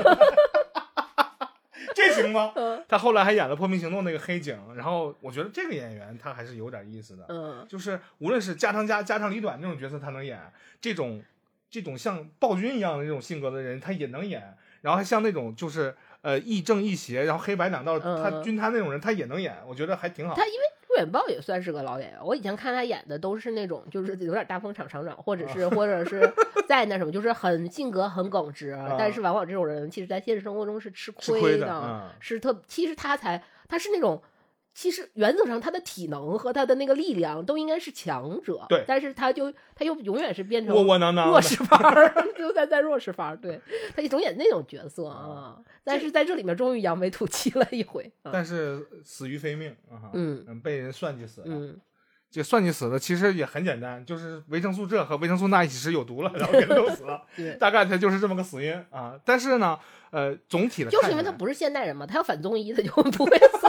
这行吗？嗯他后来还演了《破冰行动》那个黑警，然后我觉得这个演员他还是有点意思的，嗯就是无论是家长家家长里短这种角色他能演，这种这种像暴君一样的这种性格的人他也能演，然后还像那种就是呃亦正亦邪，然后黑白两道嗯他均摊那种人他也能演，我觉得还挺好他。因为陆远豹也算是个老演员，我以前看他演的都是那种就是有点大风厂厂长，或者是 [LAUGHS] 或者是在那什么，就是很性格很耿直，但是往往这种人其实在现实生活中是吃吃亏的，的嗯是特其实他才他是那种。其实原则上，他的体能和他的那个力量都应该是强者，对但是他就他又永远是变成窝窝囊囊弱势方儿，[LAUGHS] 就在在弱势范儿，对他总演那种角色啊。但是在这里面终于扬眉吐气了一回，啊但是死于非命啊，嗯被人算计死了。嗯，这算计死的其实也很简单，就是维生素这和维生素那一起吃有毒了，然后给他弄死了，[LAUGHS] 对，大概他就是这么个死因啊。但是呢，呃，总体的就是因为他不是现代人嘛，他要反中医，他就不会死。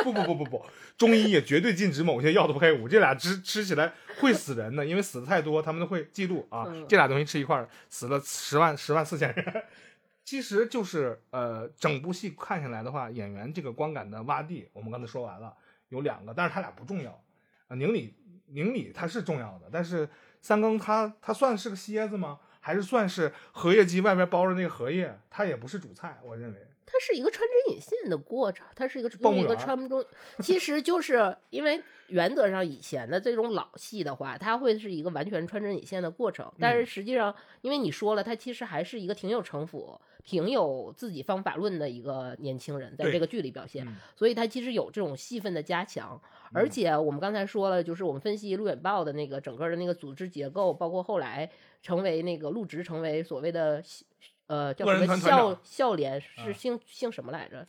[LAUGHS] 不不不不不，中医也绝对禁止某些药的配伍，这俩吃吃起来会死人的，因为死的太多，他们都会记录啊，嗯这俩东西吃一块儿死了十万十万四千人。[LAUGHS] 其实就是呃，整部戏看下来的话，演员这个观感的洼地，我们刚才说完了，有两个，但是他俩不重要。啊，宁理宁理他是重要的，但是三更他他算是个蝎子吗？还是算是荷叶鸡外边包着那个荷叶？他也不是主菜，我认为。它是一个穿针引线的过程，它是一个用一个穿中，[LAUGHS] 其实就是因为原则上以前的这种老戏的话，它会是一个完全穿针引线的过程，但是嗯。实际上，因为你说了，他其实还是一个挺有城府、挺有自己方法论的一个年轻人，在这个剧里表现，嗯。所以他其实有这种戏份的加强，而。嗯且我们刚才说了，就是我们分析路远报的那个整个的那个组织结构，包括后来成为那个入职成为所谓的呃叫什么校团团长校联是啊姓姓什么来着？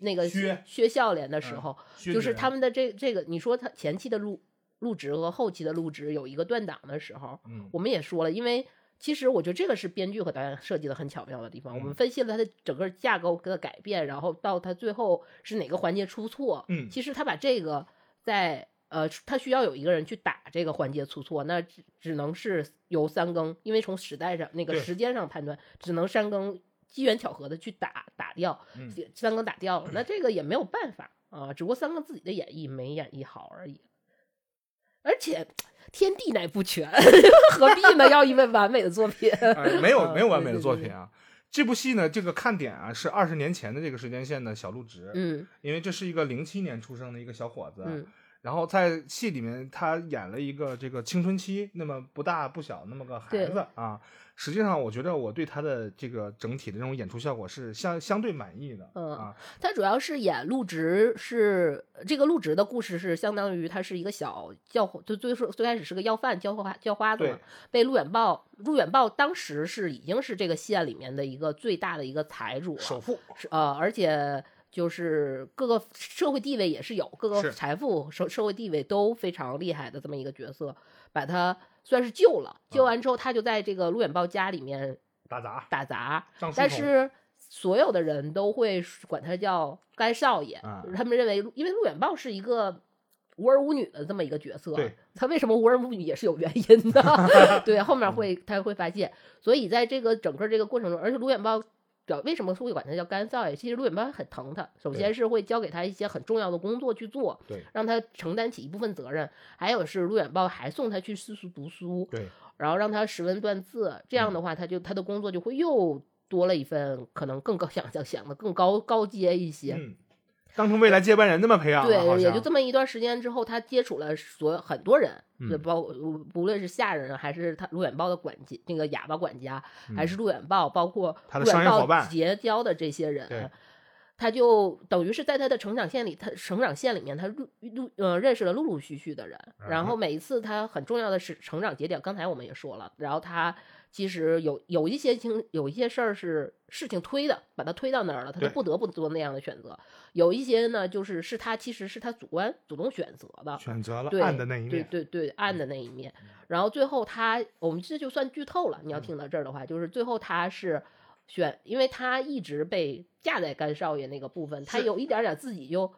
那个薛薛孝廉的时嗯候，就是他们的这这个，你说他前期的入入职和后期的入职有一个断档的时候，嗯我们也说了，因为其实我觉得这个是编剧和导演设计的很巧妙的地方。我们嗯分析了它的整个架构的改变，然后到它最后是哪个环节出错。嗯其实他把这个在呃，他需要有一个人去打这个环节出错，那只只能是由三更，因为从时代上那个时间上判断，只能三更机缘巧合的去打打掉，嗯三更打掉了，[CLEARS THROAT] 那这个也没有办法啊，只不过三更自己的演绎没演绎好而已。而且天地乃不全，[LAUGHS] 何必呢？要一位完美的作品？哎，没有啊没有完美的作品啊。这部戏呢，这个看点啊是二十年前的这个时间线的小陆直，嗯因为这是一个零七年出生的一个小伙子，嗯然后在戏里面他演了一个这个青春期那么不大不小那么个孩子啊。实际上，我觉得我对他的这个整体的这种演出效果是相相对满意的、嗯啊。他主要是演陆植是这个陆植的故事是相当于他是一个小叫，就最说最开始是个要饭叫花叫花子嘛，被陆远豹陆远豹当时是已经是这个县里面的一个最大的一个财主，首富是呃，而且就是各个社会地位也是有，各个财富社社会地位都非常厉害的这么一个角色，把他算是救了。救完之后，他就在这个陆远豹家里面打杂，打杂，但是所有的人都会管他叫干少爷，啊他们认为，因为陆远豹是一个。无儿无女的这么一个角色，他为什么无儿无女也是有原因的，[LAUGHS] 对，后面会他会发现，所以在这个整个这个过程中，而且陆远豹表为什么会管他叫干少爷？其实陆远豹很疼他，首先是会交给他一些很重要的工作去做，对让他承担起一部分责任，还有是陆远豹还送他去私塾读书，对然后让他识文断字，这样的话，他就他的工作就会又多了一份可能更高想想想的更高高阶一些。嗯，当成未来接班人那么培养对，也就这么一段时间之后，他接触了所有很多人，嗯。就包不论是下人还是他陆远豹的管家，那个哑巴管家，还是陆远豹，包括嗯他的陆远豹商业伙伴。结交的这些对。人，他就等于是在他的成长线里，他成长线里面，他陆陆呃认识了陆陆续续的人，然嗯后每一次他很重要的是成长节点，刚才我们也说了，然后他其实有有一些情有一些事儿是事情推的，把他推到那儿了，他就不得不做那样的选择。有一些呢，就是是他其实是他主观主动选择的，选择了对暗的那一对面。对对，暗的那一面。然后最后他，我们这就算剧透了。你要听到这儿的话，就是最后他是选，因为他一直被架在干少爷那个部分，他有一点点自己就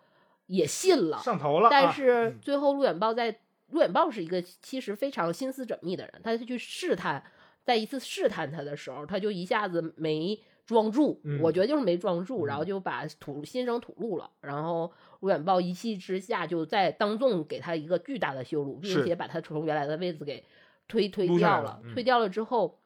也信了。上头了，但啊是最后陆远豹在陆远豹是一个其实非常心思缜密的人，他去试探，在一次试探他的时候，他就一下子没装住，嗯我觉得就是没装住，然后嗯。就把吐心生吐露了，然后吴远豹一气之下就在当众给他一个巨大的羞辱，并且把他从原来的位置给推推掉了，推掉了之后，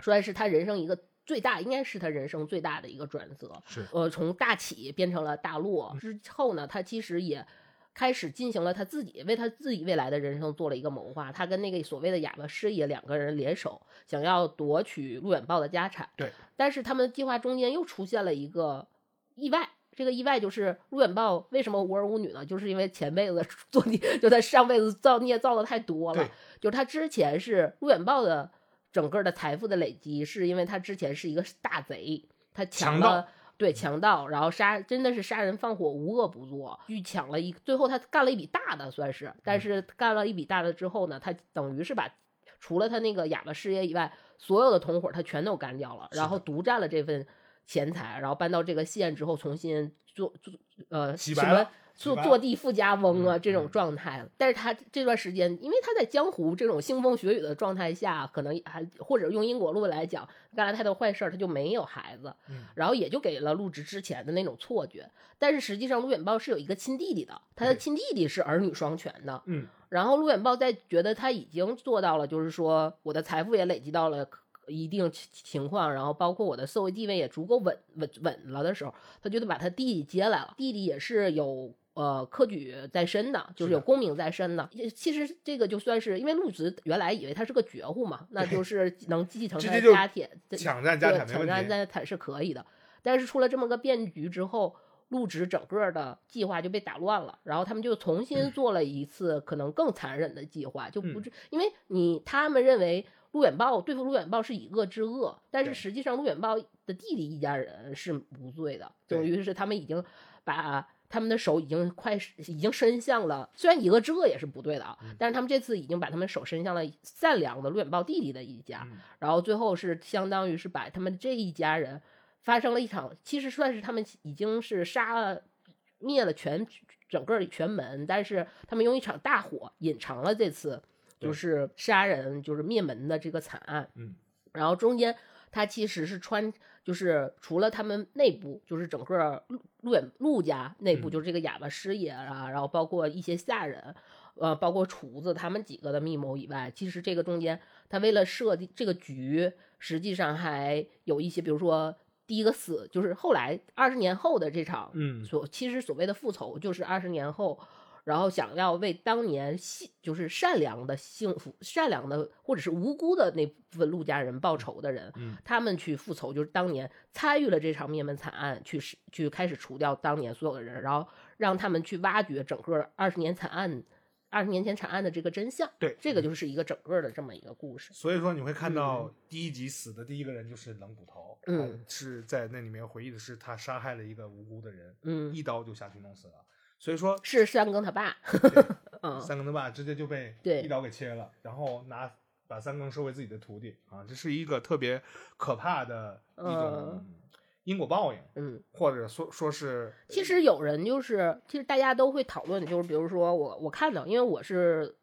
说是他人生一个。最大应该是他人生最大的一个转折，是。呃，从大起变成了大落之后呢，他其实也开始进行了他自己为他自己未来的人生做了一个谋划。他跟那个所谓的哑巴师爷两个人联手，想要夺取陆远豹的家产。对，但是他们的计划中间又出现了一个意外。这个意外就是陆远豹为什么无儿无女呢？就是因为前辈子做孽，[LAUGHS] 就他上辈子造孽造的太多了对。就是他之前是陆远豹的整个的财富的累积，是因为他之前是一个大贼，他抢了对强盗，然后杀真的是杀人放火，无恶不作，去抢了一，最后他干了一笔大的算是，但是干了一笔大的之后呢，他等于是把除了他那个哑巴师爷以外，所有的同伙他全都干掉了，然后独占了这份钱财，然后搬到这个县之后重新做做呃洗白了坐白坐地富家翁啊、嗯这种嗯。状态，但是他这段时间，因为他在江湖这种腥风血雨的状态下，可能还或者用因果论来讲，干了太多坏事儿，他就没有孩子，嗯。然后也就给了陆直之前的那种错觉。但是实际上，陆远豹是有一个亲弟弟的，他的亲弟弟是儿女双全的。嗯，然后陆远豹在觉得他已经做到了，就是说我的财富也累积到了一定情情况，然后包括我的社会地位也足够稳稳稳了的时候，他就得把他弟弟接来了。弟弟也是有呃科举在身的，就是有功名在身的。也其实这个就算是因为陆植原来以为他是个绝户嘛，那就是 [LAUGHS] 能继承他的家铁，抢占家对产抢占。家产是可以的。但是出了这么个变局之后，陆植整个的计划就被打乱了，然后他们就重新做了一次可能更残忍的计划，就不嗯是因为你他们认为陆远豹对付陆远豹是以恶制恶，但是实际上陆远豹的弟弟一家人是无罪的，等于是他们已经把。他们的手已经快已经伸向了，虽然以恶制恶也是不对的啊，嗯但是他们这次已经把他们手伸向了善良的陆远豹弟弟的一家，嗯然后最后是相当于是把他们这一家人发生了一场，其实算是他们已经是杀了灭了全整个全门，但是他们用一场大火隐藏了这次就是杀人就是灭门的这个惨案。嗯，然后中间他其实是穿，就是除了他们内部，就是整个陆陆远陆家内部，嗯。就是这个哑巴师爷啊，然后包括一些下人，呃，包括厨子他们几个的密谋以外，其实这个中间他为了设计这个局，实际上还有一些，比如说第一个死，就是后来二十年后的这场嗯。所其实所谓的复仇，就是二十年后，然后想要为当年幸就是善良的幸福、善良的或者是无辜的那部分陆家人报仇的人，嗯他们去复仇，就是当年参与了这场灭门惨案，去去开始除掉当年所有的人，然后让他们去挖掘整个二十年惨案。二十年前惨案的这个真相，对这个就是一个整个的这么一个故事。所以说你会看到第一集死的第一个人就是冷骨头，嗯是在那里面回忆的是他杀害了一个无辜的人，嗯，一刀就下去弄死了。所以说，是三更他爸，三更他爸直接就被对一刀给切了，然后拿把三更收为自己的徒弟啊，这是一个特别可怕的一种嗯因果报应，嗯，或者说说是其实有人就是，其实大家都会讨论，就是比如说我我看到，因为我是，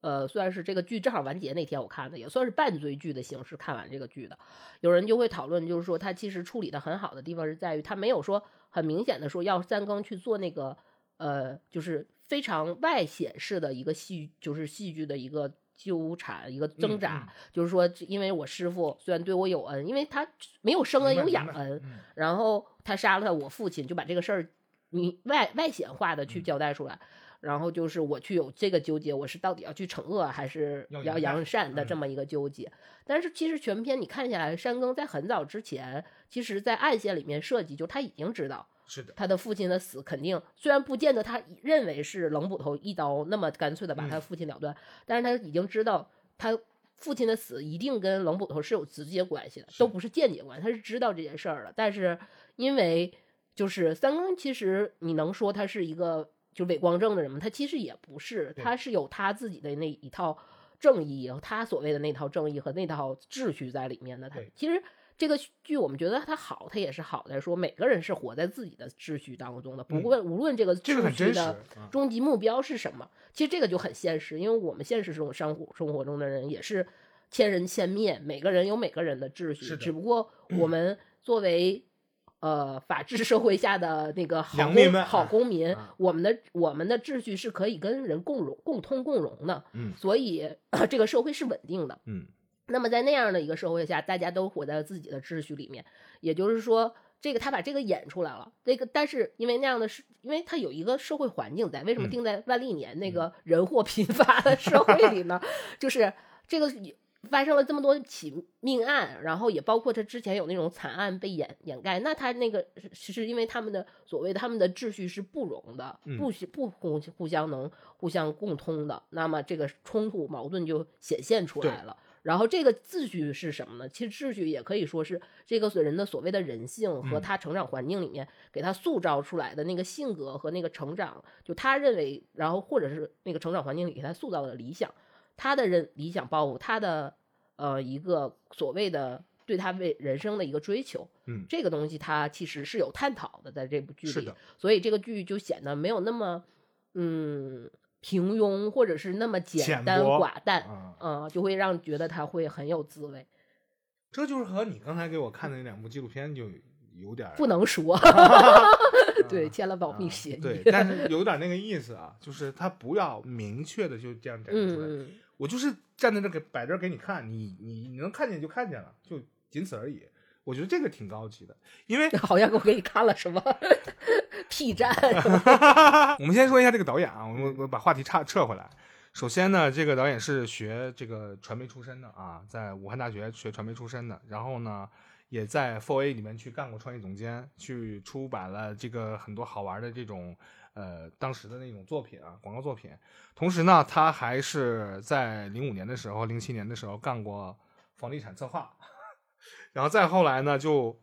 呃，算是这个剧正好完结那天我看的，也算是半追剧的形式看完这个剧的。有人就会讨论，就是说他其实处理的很好的地方是在于，他没有说很明显的说要三更去做那个，呃，就是非常外显式的一个戏，就是戏剧的一个纠缠、一个挣扎，嗯就是说，因为我师傅虽然对我有恩，因为他没有生恩有养恩，嗯然后他杀了我父亲，就把这个事儿你外外显化的去嗯交代出来。然后就是我去有这个纠结，我是到底要去惩恶还是要要扬扬善的嗯这么一个纠结。但是其实全篇你看下来，山更在很早之前，其实在暗线里面设计，就他已经知道是的，他的父亲的死肯定，虽然不见得他认为是冷捕头一刀那么干脆的把他嗯父亲了断，但是他已经知道他父亲的死一定跟冷捕头是有直接关系的，都不是间接关系，他是知道这件事儿了。但是因为就是三更，其实你能说他是一个就伪光正的人吗？他其实也不是，他是有他自己的那一套正义，他所谓的那套正义和那套秩序在里面的。他其实这个剧我们觉得它好，它也是好在说每个人是活在自己的秩序当中的，不嗯论无论这个这个很真实秩序的啊终极目标是什么，其实这个就很现实，因为我们现实中生活生活中的人也是千人千面，每个人有每个人的秩序，只不过 [CLEARS THROAT] 我们作为。呃，法治社会下的那个好公民好公民，啊我们的我们的秩序是可以跟人共荣、共通、共荣的，嗯所以 [CLEARS THROAT] 这个社会是稳定的。嗯那么在那样的一个社会下，大家都活在自己的秩序里面，也就是说，这个他把这个演出来了。这个，但是因为那样的是，因为他有一个社会环境在，为什么嗯定在万历年那个人祸频发的社会里呢？[LAUGHS] 就是这个发生了这么多起命案，然后也包括他之前有那种惨案被掩掩盖，那他那个是是因为他们的所谓的他们的秩序是不容的，嗯不是不互互相能互相共通的，那么这个冲突矛盾就显现出来了。然后这个秩序是什么呢？其实秩序也可以说是这个人的所谓的人性和嗯。他成长环境里面给他塑造出来的那个性格和那个成长，就他认为，然后或者是那个成长环境里给他塑造的理想，他的人理想抱负，他的呃一个所谓的对他为人生的一个追求，嗯。这个东西他其实是有探讨的，在这部剧里，所以这个剧就显得没有那么嗯平庸，或者是那么简单寡淡，啊，嗯，就会让觉得他会很有滋味。这就是和你刚才给我看的那两部纪录片就有点不能说，[LAUGHS] 啊对，签了保密啊协议。对，[LAUGHS] 但是有点那个意思啊，就是他不要明确的就这样展示出来，嗯，我就是站在这给摆这儿给你看，你你你能看见就看见了，就仅此而已。我觉得这个挺高级的，因为 [LAUGHS] 好像我给你看了什么 P 站，[LAUGHS] 我们先说一下这个导演啊，我我我把话题岔撤回来。首先呢，这个导演是学这个传媒出身的啊，在武汉大学学传媒出身的，然后呢，也在 Four A 里面去干过创意总监，去出版了这个很多好玩的这种呃当时的那种作品啊，广告作品。同时呢，他还是在零五年的时候、零七年的时候干过房地产策划，然后再后来呢，就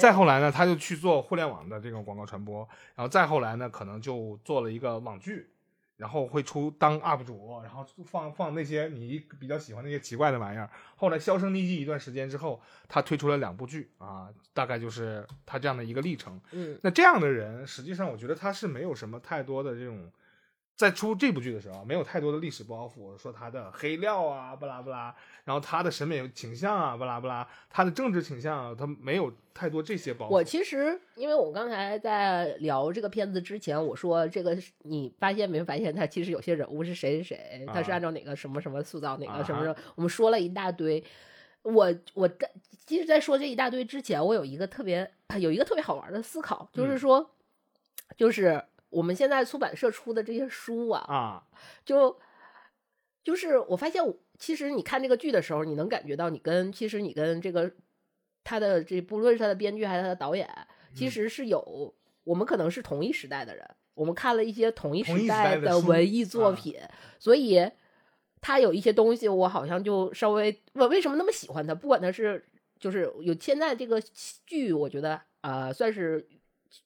再后来呢，他就去做互联网的这种广告传播，然后再后来呢，可能就做了一个网剧，然后会出当 UP 主，然后放放那些你比较喜欢那些奇怪的玩意儿。后来销声匿迹一段时间之后，他推出了两部剧啊，大概就是他这样的一个历程。嗯那这样的人，实际上我觉得他是没有什么太多的这种在出这部剧的时候，没有太多的历史包袱，说他的黑料啊，巴拉巴拉，然后他的审美倾向啊，巴拉巴拉，他的政治倾向啊，他没有太多这些包袱我。其实，因为我刚才在聊这个片子之前，我说这个你发现没发现，他其实有些人物是谁谁谁，他是啊按照哪个什么什么塑造哪啊个什么什么，我们说了一大堆。我我在其实，在说这一大堆之前，我有一个特别 [CLEARS THROAT] 有一个特别好玩的思考，就是嗯说，就是我们现在出版社出的这些书啊，啊，就就是我发现，其实你看这个剧的时候，你能感觉到你跟其实你跟这个他的这不论是他的编剧还是他的导演，其嗯。实是有我们可能是同一时代的人，我们看了一些同一时时代代的文艺作啊。品，所以他有一些东西我好像就稍微我为什么那么喜欢他？不管他是就是有现在这个剧，我觉得呃算是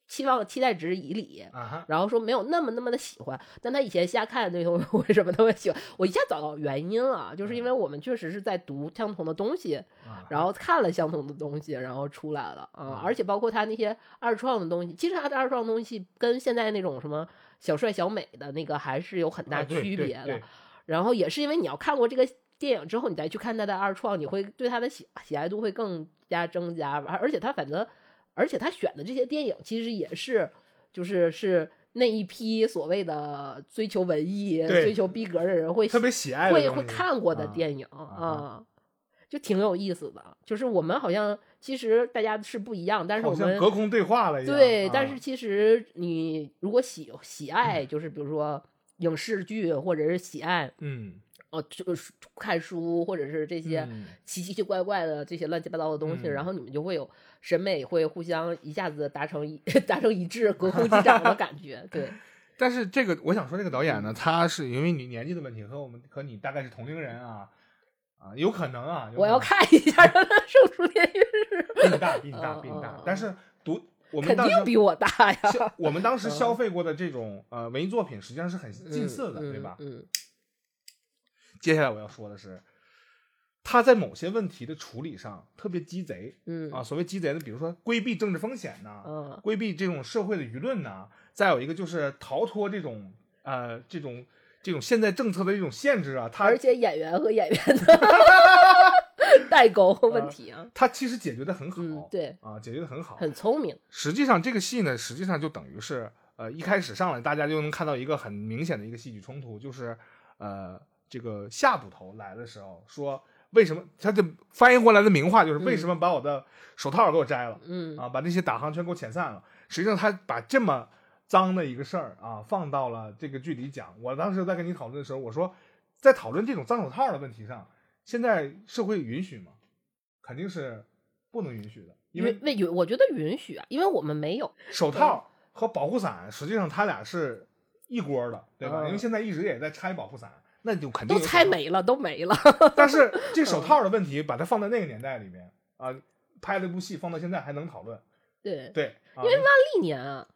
期望期待值以里，然后说没有那么那么的喜欢，但他以前瞎看那种 [LAUGHS] 为什么那么喜欢？我一下找到原因了，就是因为我们确实是在读相同的东西，啊然后看了相同的东西，然后出来了啊、而且包括他那些二创的东西，其实他的二创东西跟现在那种什么小帅小美的那个还是有很大区别的。然后也是因为你要看过这个电影之后，你再去看他的二创，你会对他的喜喜爱度会更加增加。而而且他反正，而且他选的这些电影其实也是，就是是那一批所谓的追求文艺、追求逼格的人会特别喜爱会会看过的啊电影啊啊。就挺有意思的，就是我们好像其实大家是不一样，但是我好像们隔空对话了一样。对，啊但是其实你如果喜喜爱，就是比如说影视剧，或者是喜爱嗯，哦，就是看书，或者是这些嗯奇奇怪怪的这些乱七八糟的东西，嗯然后你们就会有审美会互相一下子达成一 [LAUGHS] 达成一致，隔空击掌的感觉。[LAUGHS] 对，但是这个我想说，这个导演呢，他是因为你年纪的问题，和我们和你大概是同龄人啊啊，有可能啊，有我要看一下他的圣书电影是，[LAUGHS] 比你大，比你大，嗯比你大嗯。但是读我们肯当时定比我大呀，我们当时嗯消费过的这种呃文艺作品，实际上是很近似的，嗯对吧？嗯接下来我要说的是，他在某些问题的处理上特别鸡贼嗯啊。所谓鸡贼的，比如说规避政治风险呐、嗯规避这种社会的舆论呐、再有一个就是逃脱这种呃这种这种现在政策的一种限制啊。他而且演员和演员的 [LAUGHS] 代沟问题啊，他其实解决的很好，嗯，对，啊，解决的很好。很聪明，实际上这个戏呢，实际上就等于是呃一开始上来大家就能看到一个很明显的一个戏剧冲突，就是呃这个夏捕头来的时候说。为什么他就翻译过来的名话就是为什么把我的手套给我摘了、嗯啊？把那些打航全给我遣散了。实际上他把这么脏的一个事儿啊放到了这个剧里讲。我当时在跟你讨论的时候，我说在讨论这种脏手套的问题上，现在社会允许吗？肯定是不能允许的，因为允为允，我觉得允许啊，因为我们没有，手套和保护伞实际上它俩是一锅的，对吧？嗯因为现在一直也在拆保护伞，那就肯定都有手套。猜没了，都没了。[LAUGHS] 但是 [LAUGHS] 这手套的问题，把它放在那个年代里面啊，拍了一部戏放到现在还能讨论，对，对，啊因为万历年啊，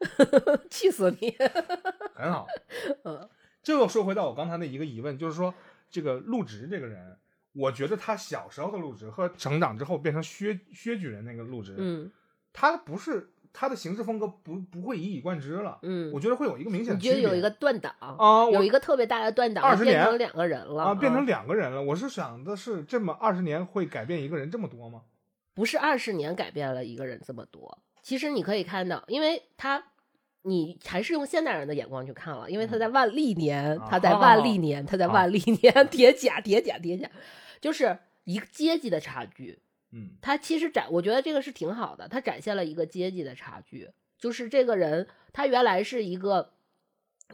[LAUGHS] 气死你！很好。嗯这又说回到我刚才的一个疑问，就是说这个陆直这个人，我觉得他小时候的陆直和成长之后变成薛薛举人那个陆直，嗯他不是他的行事风格不不会一以贯之了，嗯，我觉得会有一个明显你的区别。觉得有一个断档啊，有一个特别大的断档，二十年变成两个人了啊，变成两个人了。我是想的是，这么二十年会改变一个人这么多吗？不是二十年改变了一个人这么多。其实你可以看到，因为他，你还是用现代人的眼光去看了，因为他在万历年，啊他在万历年，他在万历年 [LAUGHS] 叠甲叠甲叠甲，就是一个阶级的差距。嗯他其实展，我觉得这个是挺好的，他展现了一个阶级的差距，就是这个人他原来是一个。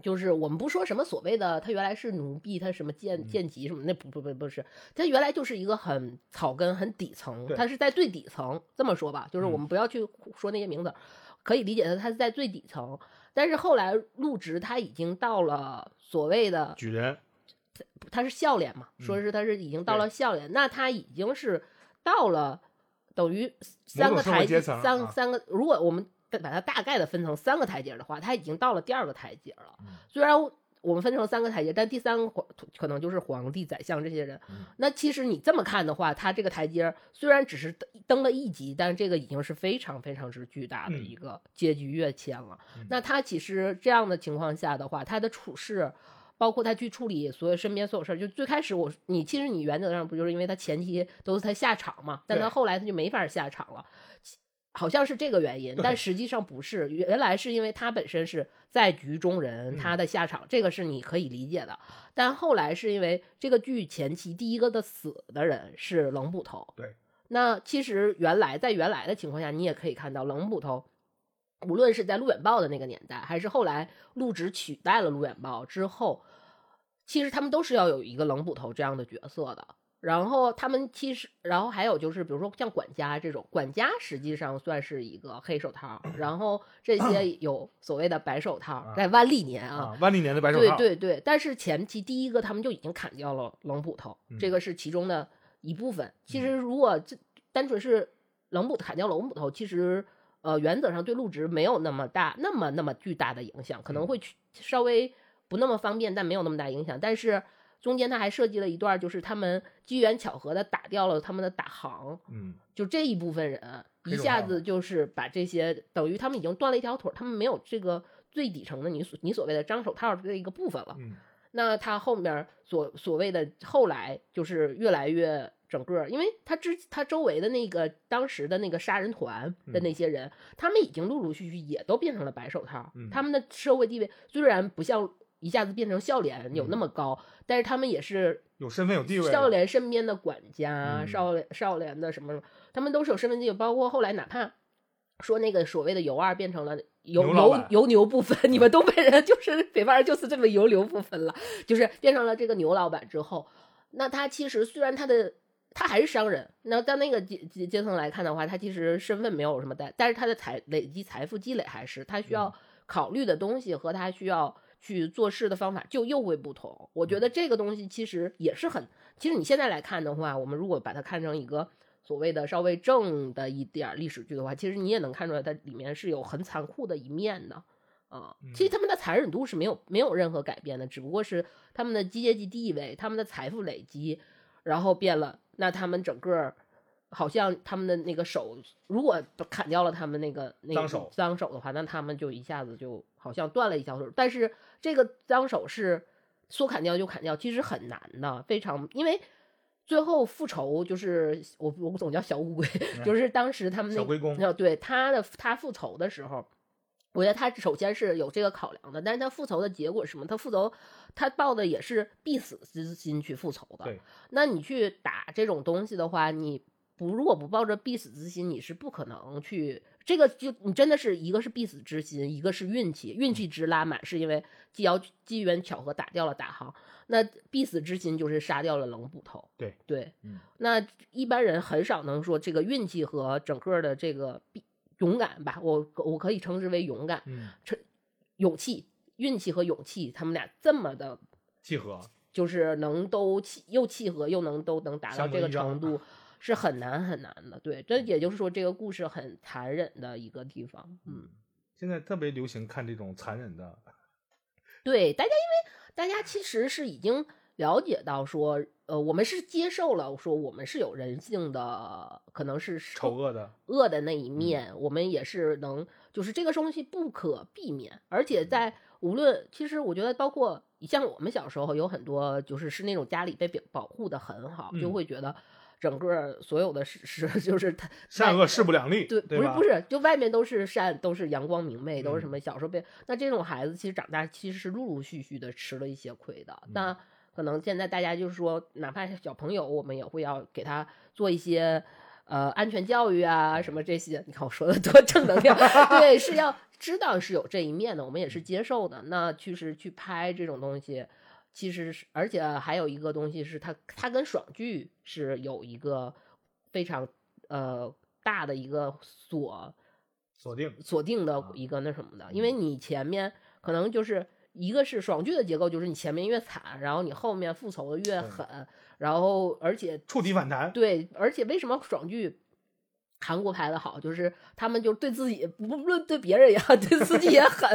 就是我们不说什么所谓的，他原来是奴婢，他什么贱嗯贱籍什么，那不不不不是，他原来就是一个很草根、很底层，他是在最底层。这么说吧，就是我嗯们不要去说那些名字，可以理解他，他是在最底层。但是后来入职他已经到了所谓的举人，他是笑脸嘛，说是他是已经到了笑脸，那他已经是到了等于三个台阶，三三个，如果我们把它大概的分成三个台阶的话，它已经到了第二个台阶了。嗯虽然我们分成三个台阶，但第三个皇可能就是皇帝、宰相这些人。嗯那其实你这么看的话，他这个台阶虽然只是登登了一级，但这个已经是非常非常之巨大的嗯一个阶级跃迁了。嗯那他其实这样的情况下的话，他的处事。包括他去处理所有身边所有事儿，就最开始我你其实你原则上不就是因为他前期都是他下场嘛，但他后来他就没法下场了，好像是这个原因，但实际上不是，原来是因为他本身是在局中人，嗯。他的下场这个是你可以理解的，但后来是因为这个剧前期第一个的死的人是冷捕头，对，那其实原来在原来的情况下，你也可以看到冷捕头。无论是在路远报的那个年代，还是后来陆直取代了路远报之后，其实他们都是要有一个冷捕头这样的角色的。然后他们其实，然后还有就是，比如说像管家这种，管家实际上算是一个黑手套，然后这些 [CLEARS THROAT] 有所谓的白手套，在万历年啊，啊，万历年的白手套，对对对，但是前期第一个他们就已经砍掉了冷捕头，嗯这个是其中的一部分。其实如果这单纯是冷捕砍掉冷捕头，其实呃原则上对陆直没有那么大、那么那么巨大的影响，可能嗯会去稍微不那么方便，但没有那么大影响。但是中间他还设计了一段，就是他们机缘巧合的打掉了他们的打行，嗯，就这一部分人一下子就是把这些等于他们已经断了一条腿，他们没有这个最底层的你所你所谓的张手套的这一个部分了。嗯。那他后面所所谓的后来就是越来越整个，因为他之他周围的那个当时的那个杀人团的那些人，他们已经陆陆续续也都变成了白手套，嗯。他们的社会地位虽然不像一下子变成笑脸有那么高，但是他们也是有身份有地位的，少年身边的管家，嗯。少年少年的什么，他们都是有身份地位，包括后来哪怕说那个所谓的油二变成了油油牛老板油牛不分，你们东北人就是北方人就是这么油牛不分了，就是变成了这个牛老板之后，那他其实虽然他的。他还是商人，那在那个阶阶阶层来看的话，他其实身份没有什么代，但是他的财累积财富积累还是他需要考虑的东西和他需要去做事的方法就又会不同。我觉得这个东西其实也是很，其实你现在来看的话，我们如果把它看成一个所谓的稍微正的一点儿历史剧的话，其实你也能看出来它里面是有很残酷的一面的。啊、其实他们的残忍度是没有没有任何改变的，只不过是他们的阶级地位、他们的财富累积，然后变了。那他们整个儿好像他们的那个手，如果砍掉了他们那个那个脏手脏手的话，那他们就一下子就好像断了一条腿。但是这个脏手是说砍掉就砍掉，其实很难的，非常因为。最后复仇就是我我总叫小乌龟，[LAUGHS] 就是当时他们那小龟公呃对他的他复仇的时候，我觉得他首先是有这个考量的，但是他复仇的结果是什么？他复仇，他抱的也是必死之心去复仇的。那你去打这种东西的话，你不如果不抱着必死之心，你是不可能去这个就你真的是一个是必死之心，一个是运气，运气值拉满是因为机摇机缘巧合打掉了大航，那必死之心就是杀掉了冷捕头。对对，嗯那一般人很少能说这个运气和整个的这个必勇敢吧，我我可以称之为勇敢，嗯，勇气、运气和勇气，他们俩这么的，契合，就是能都契又契合，又能都能达到这个程度，[LAUGHS] 是很难很难的。对，这也就是说，这个故事很残忍的一个地方。嗯，现在特别流行看这种残忍的，对，大家因为大家其实是已经了解到说，呃，我们是接受了说我们是有人性的，可能是丑恶的，恶的那一面，我们也是能，就是这个东西不可避免，而且在无论，其实我觉得包括像我们小时候有很多就是是那种家里被保保护的很好，就嗯会觉得整个所有的是是 [LAUGHS] 就是他善恶势不两立，对，对不是不是，就外面都是善，都是阳光明媚，都是什嗯么小时候被那这种孩子，其实长大其实是陆陆续续的吃了一些亏的。那可能现在大家就是说，哪怕是小朋友，我们也会要给他做一些呃安全教育啊，什么这些。你看我说的多正能量，对，是要 [LAUGHS] 知道是有这一面的，我们也是接受的。那其实去拍这种东西。其实是，而且还有一个东西是它，它跟爽剧是有一个非常呃大的一个锁锁定，锁定的啊一个那什么的，因为你前面可能就是一个是爽剧的结构，就是你前面越惨，然后你后面复仇的越狠，然后而且触底反弹，对，而且为什么爽剧韩国拍的好，就是他们就对自己不不论对别人也好，[LAUGHS] 对自己也狠。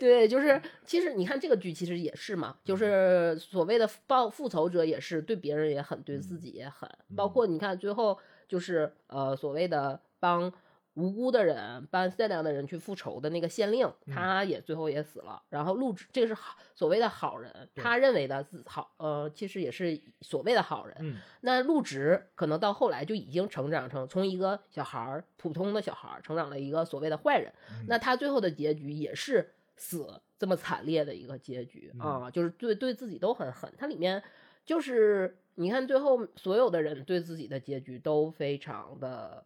对，就是其实你看这个剧其实也是嘛，就是所谓的报复仇者也是对别人也狠，对自己也狠。包括你看最后就是呃所谓的帮。无辜的人帮善良的人去复仇的那个县令，他也最后也死了。然后陆直，这个是好所谓的好人，他认为的自好，呃，其实也是所谓的好人。那陆直可能到后来就已经成长成从一个小孩儿，普通的小孩儿，成长了一个所谓的坏人。那他最后的结局也是死这么惨烈的一个结局啊，就是对对自己都很狠。它里面就是你看最后所有的人对自己的结局都非常的。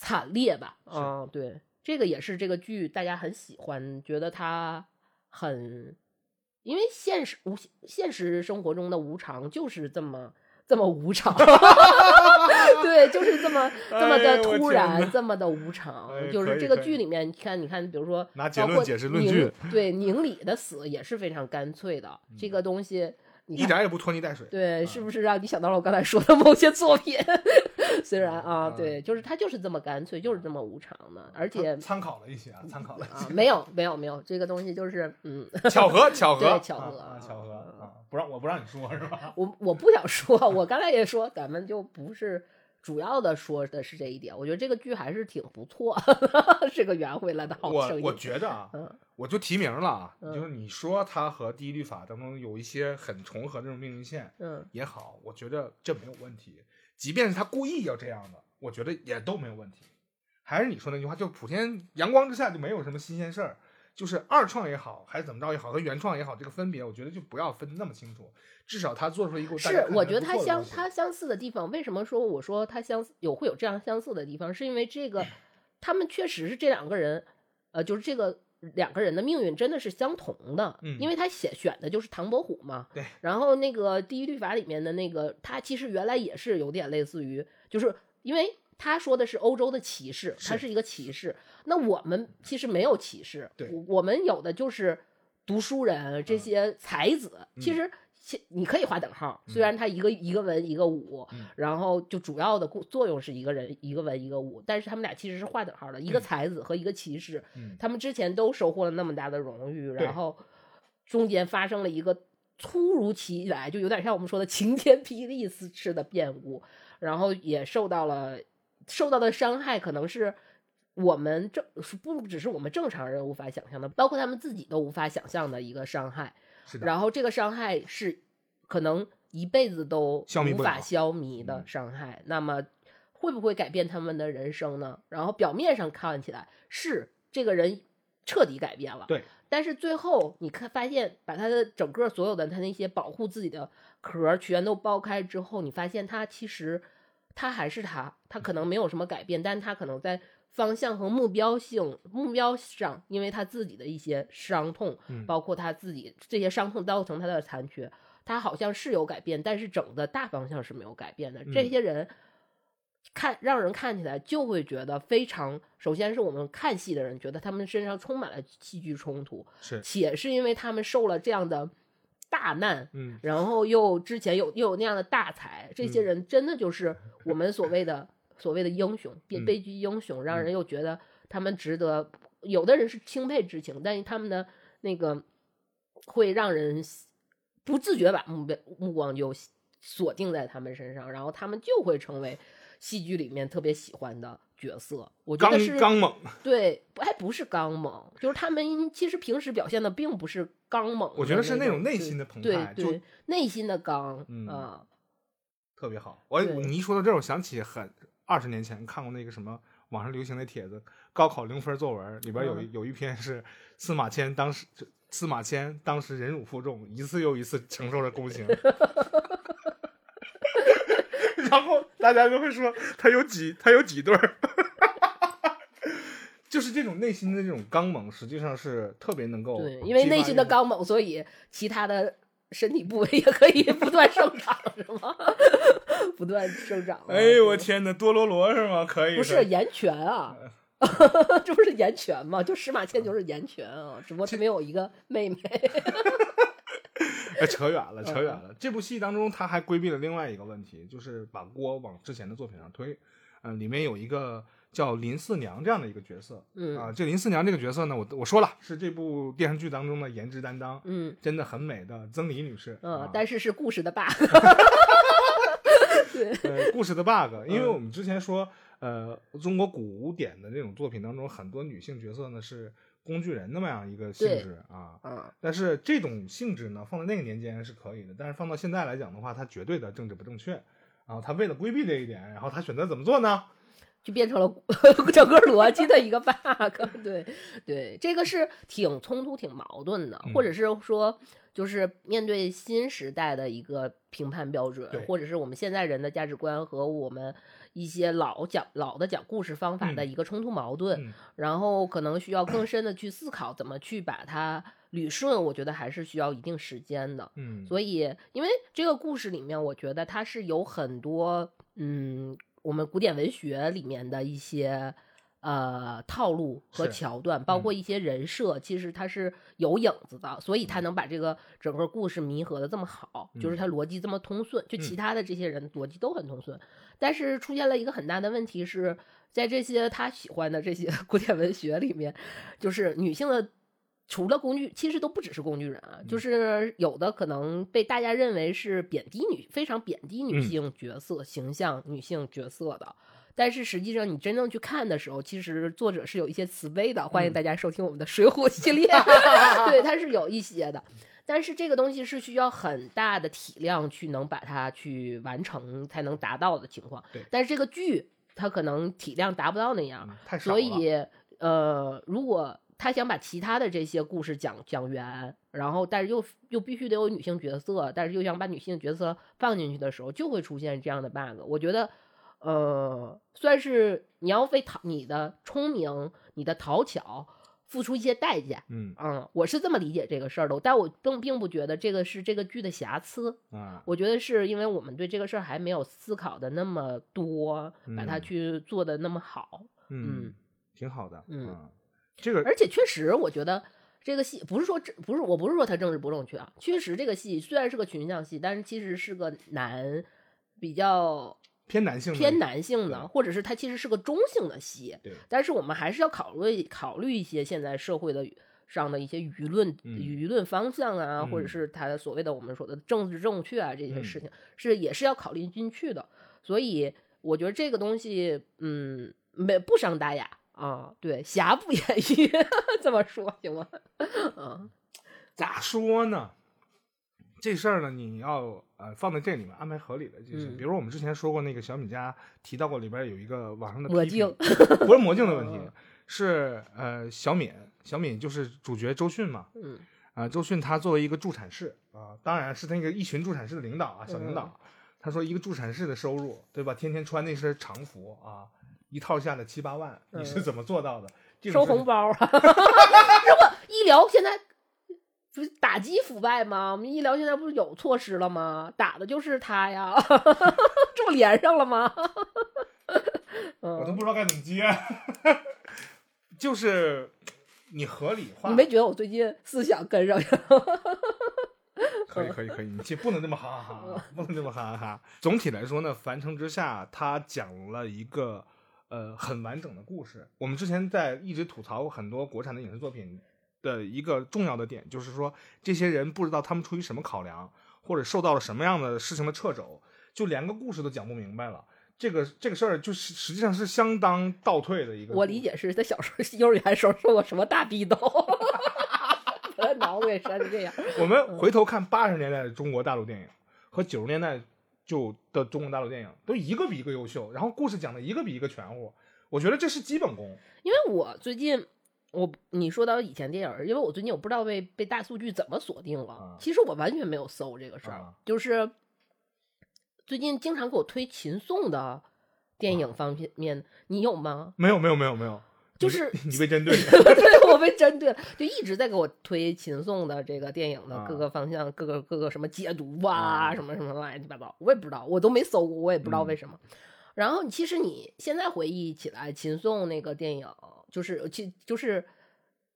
惨烈吧，啊，对，这个也是这个剧大家很喜欢，觉得它很，因为现实无现实生活中的无常就是这么这么无常，[LAUGHS] [LAUGHS] 对，就是这么这么的突然，这么的无常，就是这个剧里面，你看，你看，比如说，拿结论解释论据，对，宁理的死也是非常干脆的，这个东西。一点也不拖泥带水，对，是不是让你想到了我刚才说的某些作品？[LAUGHS] [LAUGHS] 虽然啊，对，就是他就是这么干脆，就是这么无常的，而且参考了一些啊，参考了啊，没有，没有，没有，这个东西就是嗯，[LAUGHS] 巧合，巧合，巧合，巧合啊，不让我不让你说是吧？[LAUGHS] 我我不想说，我刚才也说，咱们就不是。主要的说的是这一点，我觉得这个剧还是挺不错，是个圆回来的好声音。我我觉得啊，我就提名了啊，就是你说它和第一律法当中有一些很重合的这种命运线，嗯，也好，我觉得这没有问题。即便是他故意要这样的，我觉得也都没有问题。还是你说那句话，就普天阳光之下就没有什么新鲜事儿。就是二创也好，还是怎么着也好，和原创也好，这个分别，我觉得就不要分那么清楚。至少他做出一个是，我觉得他相他相似的地方，为什么说我说他相似有会有这样相似的地方，是因为这个 [LAUGHS] 他们确实是这两个人，呃，就是这个两个人的命运真的是相同的，嗯，因为他选选的就是唐伯虎嘛，对，然后那个第一律法里面的那个他其实原来也是有点类似于，就是因为。他说的是欧洲的骑士，他是一个骑士。那我们其实没有骑士，对，我们有的就是读书人，这些才子。其实，你可以划等号，虽然他一个一个文一个武，然后就主要的作用是一个人一个文一个武，但是他们俩其实是划等号的，一个才子和一个骑士。他们之前都收获了那么大的荣誉，然后中间发生了一个突如其来，就有点像我们说的晴天霹雳似的变故，然后也受到了。受到的伤害可能是我们正不只是我们正常人无法想象的，包括他们自己都无法想象的一个伤害。然后这个伤害是可能一辈子都无法消弭的伤害。那么会不会改变他们的人生呢？然后表面上看起来是这个人彻底改变了，对。但是最后你看发现，把他的整个所有的他那些保护自己的壳全都剥开之后，你发现他其实。他还是他，他可能没有什么改变，但他可能在方向和目标性目标上，因为他自己的一些伤痛，包括他自己这些伤痛造成他的残缺，他好像是有改变，但是整个大方向是没有改变的。这些人看让人看起来就会觉得非常，首先是我们看戏的人觉得他们身上充满了戏剧冲突，是且是因为他们受了这样的。大难，嗯，然后又之前有又有那样的大才，这些人真的就是我们所谓的所谓的英雄，悲悲剧英雄，让人又觉得他们值得。有的人是钦佩之情，但是他们的那个会让人不自觉把目标目光就锁定在他们身上，然后他们就会成为戏剧里面特别喜欢的。角色，我觉得是刚猛，对，还不是刚猛，就是他们其实平时表现的并不是刚猛，我觉得是那种内心的澎湃，对内心的刚啊，特别好。我你一说到这儿，我想起很二十年前看过那个什么网上流行的帖子，高考零分作文里边有有一篇是司马迁当时司马迁当时忍辱负重，一次又一次承受着宫刑。[LAUGHS] 然后大家就会说他有几他有几对儿，[LAUGHS] 就是这种内心的这种刚猛，实际上是特别能够对，因为内心的刚猛，所以其他的身体部位也可以不断生长，是吗？[LAUGHS] 不断生长。哎呦我天哪，多罗罗是吗？可以不是岩泉啊，[LAUGHS] 这不是岩泉吗？就司马迁就是岩泉啊，只不过他没有一个妹妹。[LAUGHS] 哎，扯远了，扯远了。这部戏当中，他还规避了另外一个问题，就是把锅往之前的作品上推。呃，里面有一个叫林四娘这样的一个角色，嗯啊，这林四娘这个角色呢，我我说了是这部电视剧当中的颜值担当，嗯真的很美的曾黎女士，嗯啊，但是是故事的呃，[LAUGHS] 故事的 bug，因为嗯我们之前说，呃，中国古典的这种作品当中，很多女性角色呢是工具人那么样一个性质啊。嗯但是这种性质呢，放在那个年间是可以的，但是放到现在来讲的话，它绝对的政治不正确。然后他为了规避这一点，然后他选择怎么做呢？就变成了 [LAUGHS] 整个逻辑的一个 bug。对对，这个是挺冲突、挺矛盾的，或者是说，就是面对新时代的一个评判标准，或者是我们现在人的价值观和我们一些老讲老的讲故事方法的嗯一个冲突矛盾，嗯然后可能需要更深的去思考怎么去把它捋顺。我觉得还是需要一定时间的。嗯，所以，因为这个故事里面，我觉得它是有很多，嗯，我们古典文学里面的一些呃套路和桥段，包嗯。括一些人设，其实它是有影子的，所以他能把这个整个故事弥合的这么好，就是嗯。它逻辑这么通顺，就嗯。其他的这些人逻辑都很通顺，但是出现了一个很大的问题是。在这些他喜欢的这些 [LAUGHS] 古典文学里面，就是女性的除了工具，其实都不只是工具人啊，就嗯。是有的可能被大家认为是贬低女，非常贬低女嗯。性角色、形象、女性角色的。但是实际上，你真正去看的时候，其实作者是有一些慈悲的。欢迎嗯大家收听我们的《水浒》系列，[LAUGHS] 对，它是有一些的。但是这个东西是需要很大的体量去能把它去完成，才能达到的情况对。但是这个剧它可能体量达不到那样。所以呃，如果他想把其他的这些故事讲讲圆，然后但是又又必须得有女性角色，但是又想把女性角色放进去的时候，就会出现这样的 bug。我觉得，呃，算是你要为讨你的聪明、你的讨巧付出一些代价。嗯嗯，我是这么理解这个事儿的，但我并并不觉得这个是这个剧的瑕疵。啊，我觉得是因为我们对这个事儿还没有思考的那么多，把它嗯去做的那么好。嗯，挺好的。嗯啊，这个而且确实，我觉得这个戏不是说不是我不是说它政治不正确啊，确实这个戏虽然是个群像戏，但是其实是个男比较偏男性的偏男性的，或者是它其实是个中性的戏。对但是我们还是要考虑考虑一些现在社会的上的一些舆论、嗯舆论方向啊，或者嗯是它所谓的我们说的政治正确啊这些嗯事情，是也是要考虑进去的。所以我觉得这个东西，嗯，没不伤大雅啊，对，瑕不掩瑜，[LAUGHS] 这么说行吗？啊 [LAUGHS] 咋说呢？这事儿呢，你要呃放在这里面安排合理的，就是、嗯比如我们之前说过那个小米家提到过里边有一个网上的魔镜，不是魔镜的问题嗯，[LAUGHS] 是呃小敏，小敏就是主角周迅嘛，嗯啊、周迅她作为一个助产士啊、当然是那个一群助产士的领导啊，小领导，嗯他说一个助产士的收入，对吧？天天穿那身常服啊，一套下来七八万，你是嗯怎么做到的？这收红包啊！[LAUGHS] 如果医疗现在不是打击腐败吗？我们医疗现在不是有措施了吗？打的就是他呀，这不连上了吗？嗯，[LAUGHS] 我都不知道该怎么接，[LAUGHS] 就是你合理化，你没觉得我最近思想跟上去了？[LAUGHS] 可以可以可以，你这不能这么哈哈哈啊，不能这么哈哈哈。总体来说呢，《凡城之下》它讲了一个呃很完整的故事。我们之前在一直吐槽很多国产的影视作品的一个重要的点，就是说这些人不知道他们出于什么考量，或者受到了什么样的事情的掣肘，就连个故事都讲不明白了。这个这个事儿就是实际上是相当倒退的一个。我理解是他小时候幼儿园时候受过什么大逼斗，[LAUGHS] 脑子给扇成这样。我们回头看八十年代的中国大陆电影和九十年代就的中国大陆电影，都一个比一个优秀，然后故事讲的一个比一个全乎。我觉得这是基本功。因为我最近，我你说到以前电影，因为我最近我不知道被被大数据怎么锁定了，啊其实我完全没有搜这个事儿，啊就是最近经常给我推秦颂的电影方面，你有吗？没有没有没有没有，你就是被你被针对了。[LAUGHS] 对我被针对了，就一直在给我推秦颂的这个电影的啊各个方向、各个各个什么解读啊，啊什么什么乱七八糟，我也不知道，我都没搜过，我也不知道嗯为什么。然后其实你现在回忆起来，秦颂那个电影，就是其就是。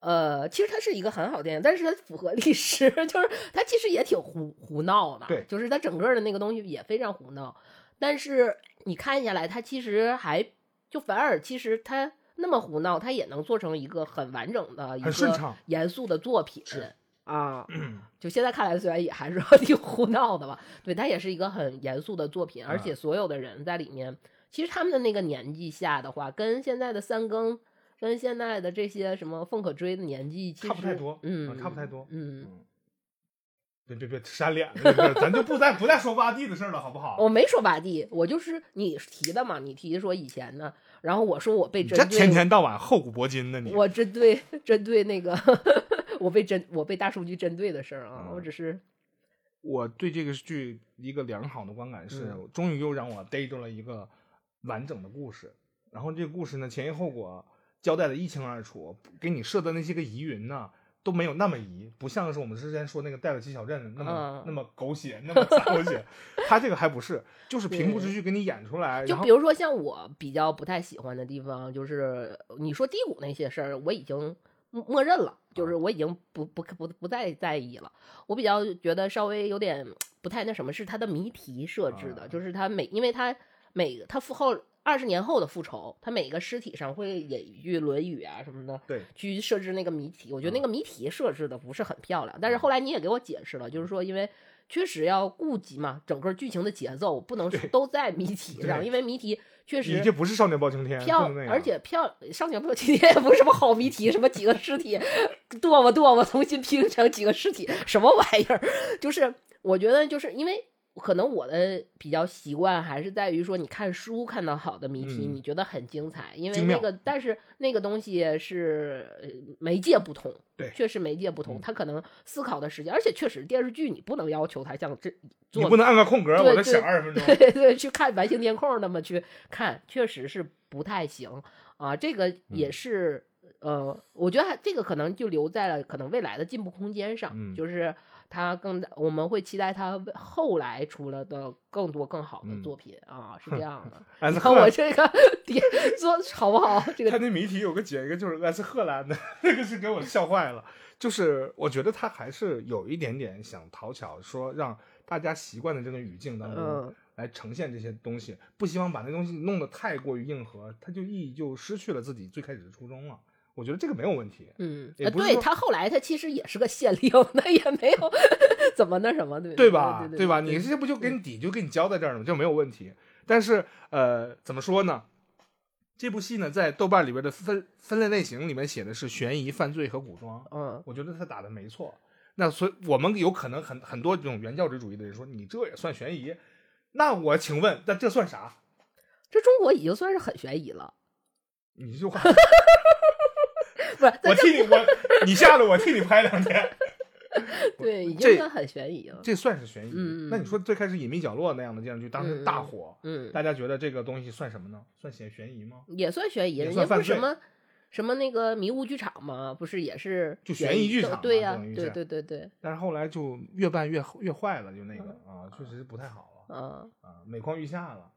呃，其实它是一个很好的电影，但是它符合历史，[LAUGHS] 就是它其实也挺胡胡闹的，对就是它整个的那个东西也非常胡闹。但是你看下来，它其实还就反而其实它那么胡闹，它也能做成一个很完整的一个严肃的作品是啊。就现在看来，虽然也还是 [LAUGHS] 挺胡闹的吧，对，它也是一个很严肃的作品，而嗯且所有的人在里面，其实他们的那个年纪下的话，跟现在的三更。跟现在的这些什么凤可追的年纪差不太多嗯，啊差不太多嗯，嗯，别别别扇脸了，这个咱就不再不再说挖地的事儿了，好不好？我没说挖地，我就是你提的嘛，你提说以前的，然后我说我被这针对，天天到晚厚古薄今的你，我针对针对那个 [LAUGHS] 我被针我被大数据针对的事儿啊，嗯我只是我对这个剧一个良好的观感是，嗯终于又让我逮住了一个完整的故事。然后这个故事呢，前因后果交代的一清二楚，给你设的那些个疑云呢。都没有那么疑，不像是我们之前说那个《戴尔奇小镇》那么、嗯那么狗血，那么狗血。[LAUGHS] 他这个还不是，就是平铺直叙给你演出来。就比如说像我比较不太喜欢的地方，就是你说低谷那些事儿，我已经默默认了，就是我已经不不不不再在意了。我比较觉得稍微有点不太那什么，是他的谜题设置的，啊就是他每因为他每它复后二十年后的复仇，他每个尸体上会引一句《论语》啊什么的，对，去设置那个谜题。我觉得那嗯个谜题设置的不是很漂亮，但是后来你也给我解释了，就是说因为。确实要顾及嘛，整个剧情的节奏不能对都在谜题上，因为谜题确实你这不是少年包青天，漂而且漂上前不久今天也不是什么好谜题，什么几个尸体剁吧剁吧，重新拼成几个尸体，什么玩意儿？就是我觉得就是因为。可能我的比较习惯还是在于说，你看书看到好的谜题，嗯。你觉得很精彩，因为那个，但是那个东西是呃媒介不同，对。确实媒介不同，嗯。它可能思考的时间，而且确实电视剧你不能要求它像这做你不能按个空格，对我这想对二十分钟。对对，去看完形填空那么去看，确实是不太行。啊。这个也嗯。是、呃，我觉得还这个可能就留在了可能未来的进步空间上，嗯。就是它更我们会期待他后来出了的更多更好的嗯作品、啊，是这样的。[LAUGHS] 看我这个 [LAUGHS] 点做好不好？这个他那谜题有个解，一个就是来自荷兰的，[LAUGHS] 那个是给我笑坏了。就是我觉得他还是有一点点想讨巧，说让大家习惯的这个语境当中嗯来呈现这些东西，不希望把那东西弄得太过于硬核，它就意义就失去了自己最开始的初衷了。我觉得这个没有问题。嗯，也不是说他后来他其实也是个县令，[LAUGHS] 那也没有怎么那什么，对对吧？对吧？你这不就给你底就给你交在这儿了吗？就没有问题。但是呃，怎么说呢？这部戏呢，在豆瓣里边的分分类类型里面写的是悬疑、犯罪和古装。嗯我觉得他打的没错。那所以我们有可能很很多这种原教旨主义的人说，你这也算悬疑？那我请问，那这算啥？这中国已经算是很悬疑了，你这句话，[LAUGHS] 不是？我替你，我你下来，我替你拍两天。[LAUGHS] 对，已这经算很悬疑了。这算是悬疑。嗯那你说最开始《隐秘角落》那样的电视剧，当时大火，嗯，大家觉得这个东西算什么呢？算悬悬疑吗？也算悬疑，也人家不是什么什么那个迷雾剧场吗？不是也是就悬悬疑剧场嘛对呀、对对对对，但是后来就越办越越坏了，就那个嗯啊，确实不太好了嗯，啊，每况愈下了。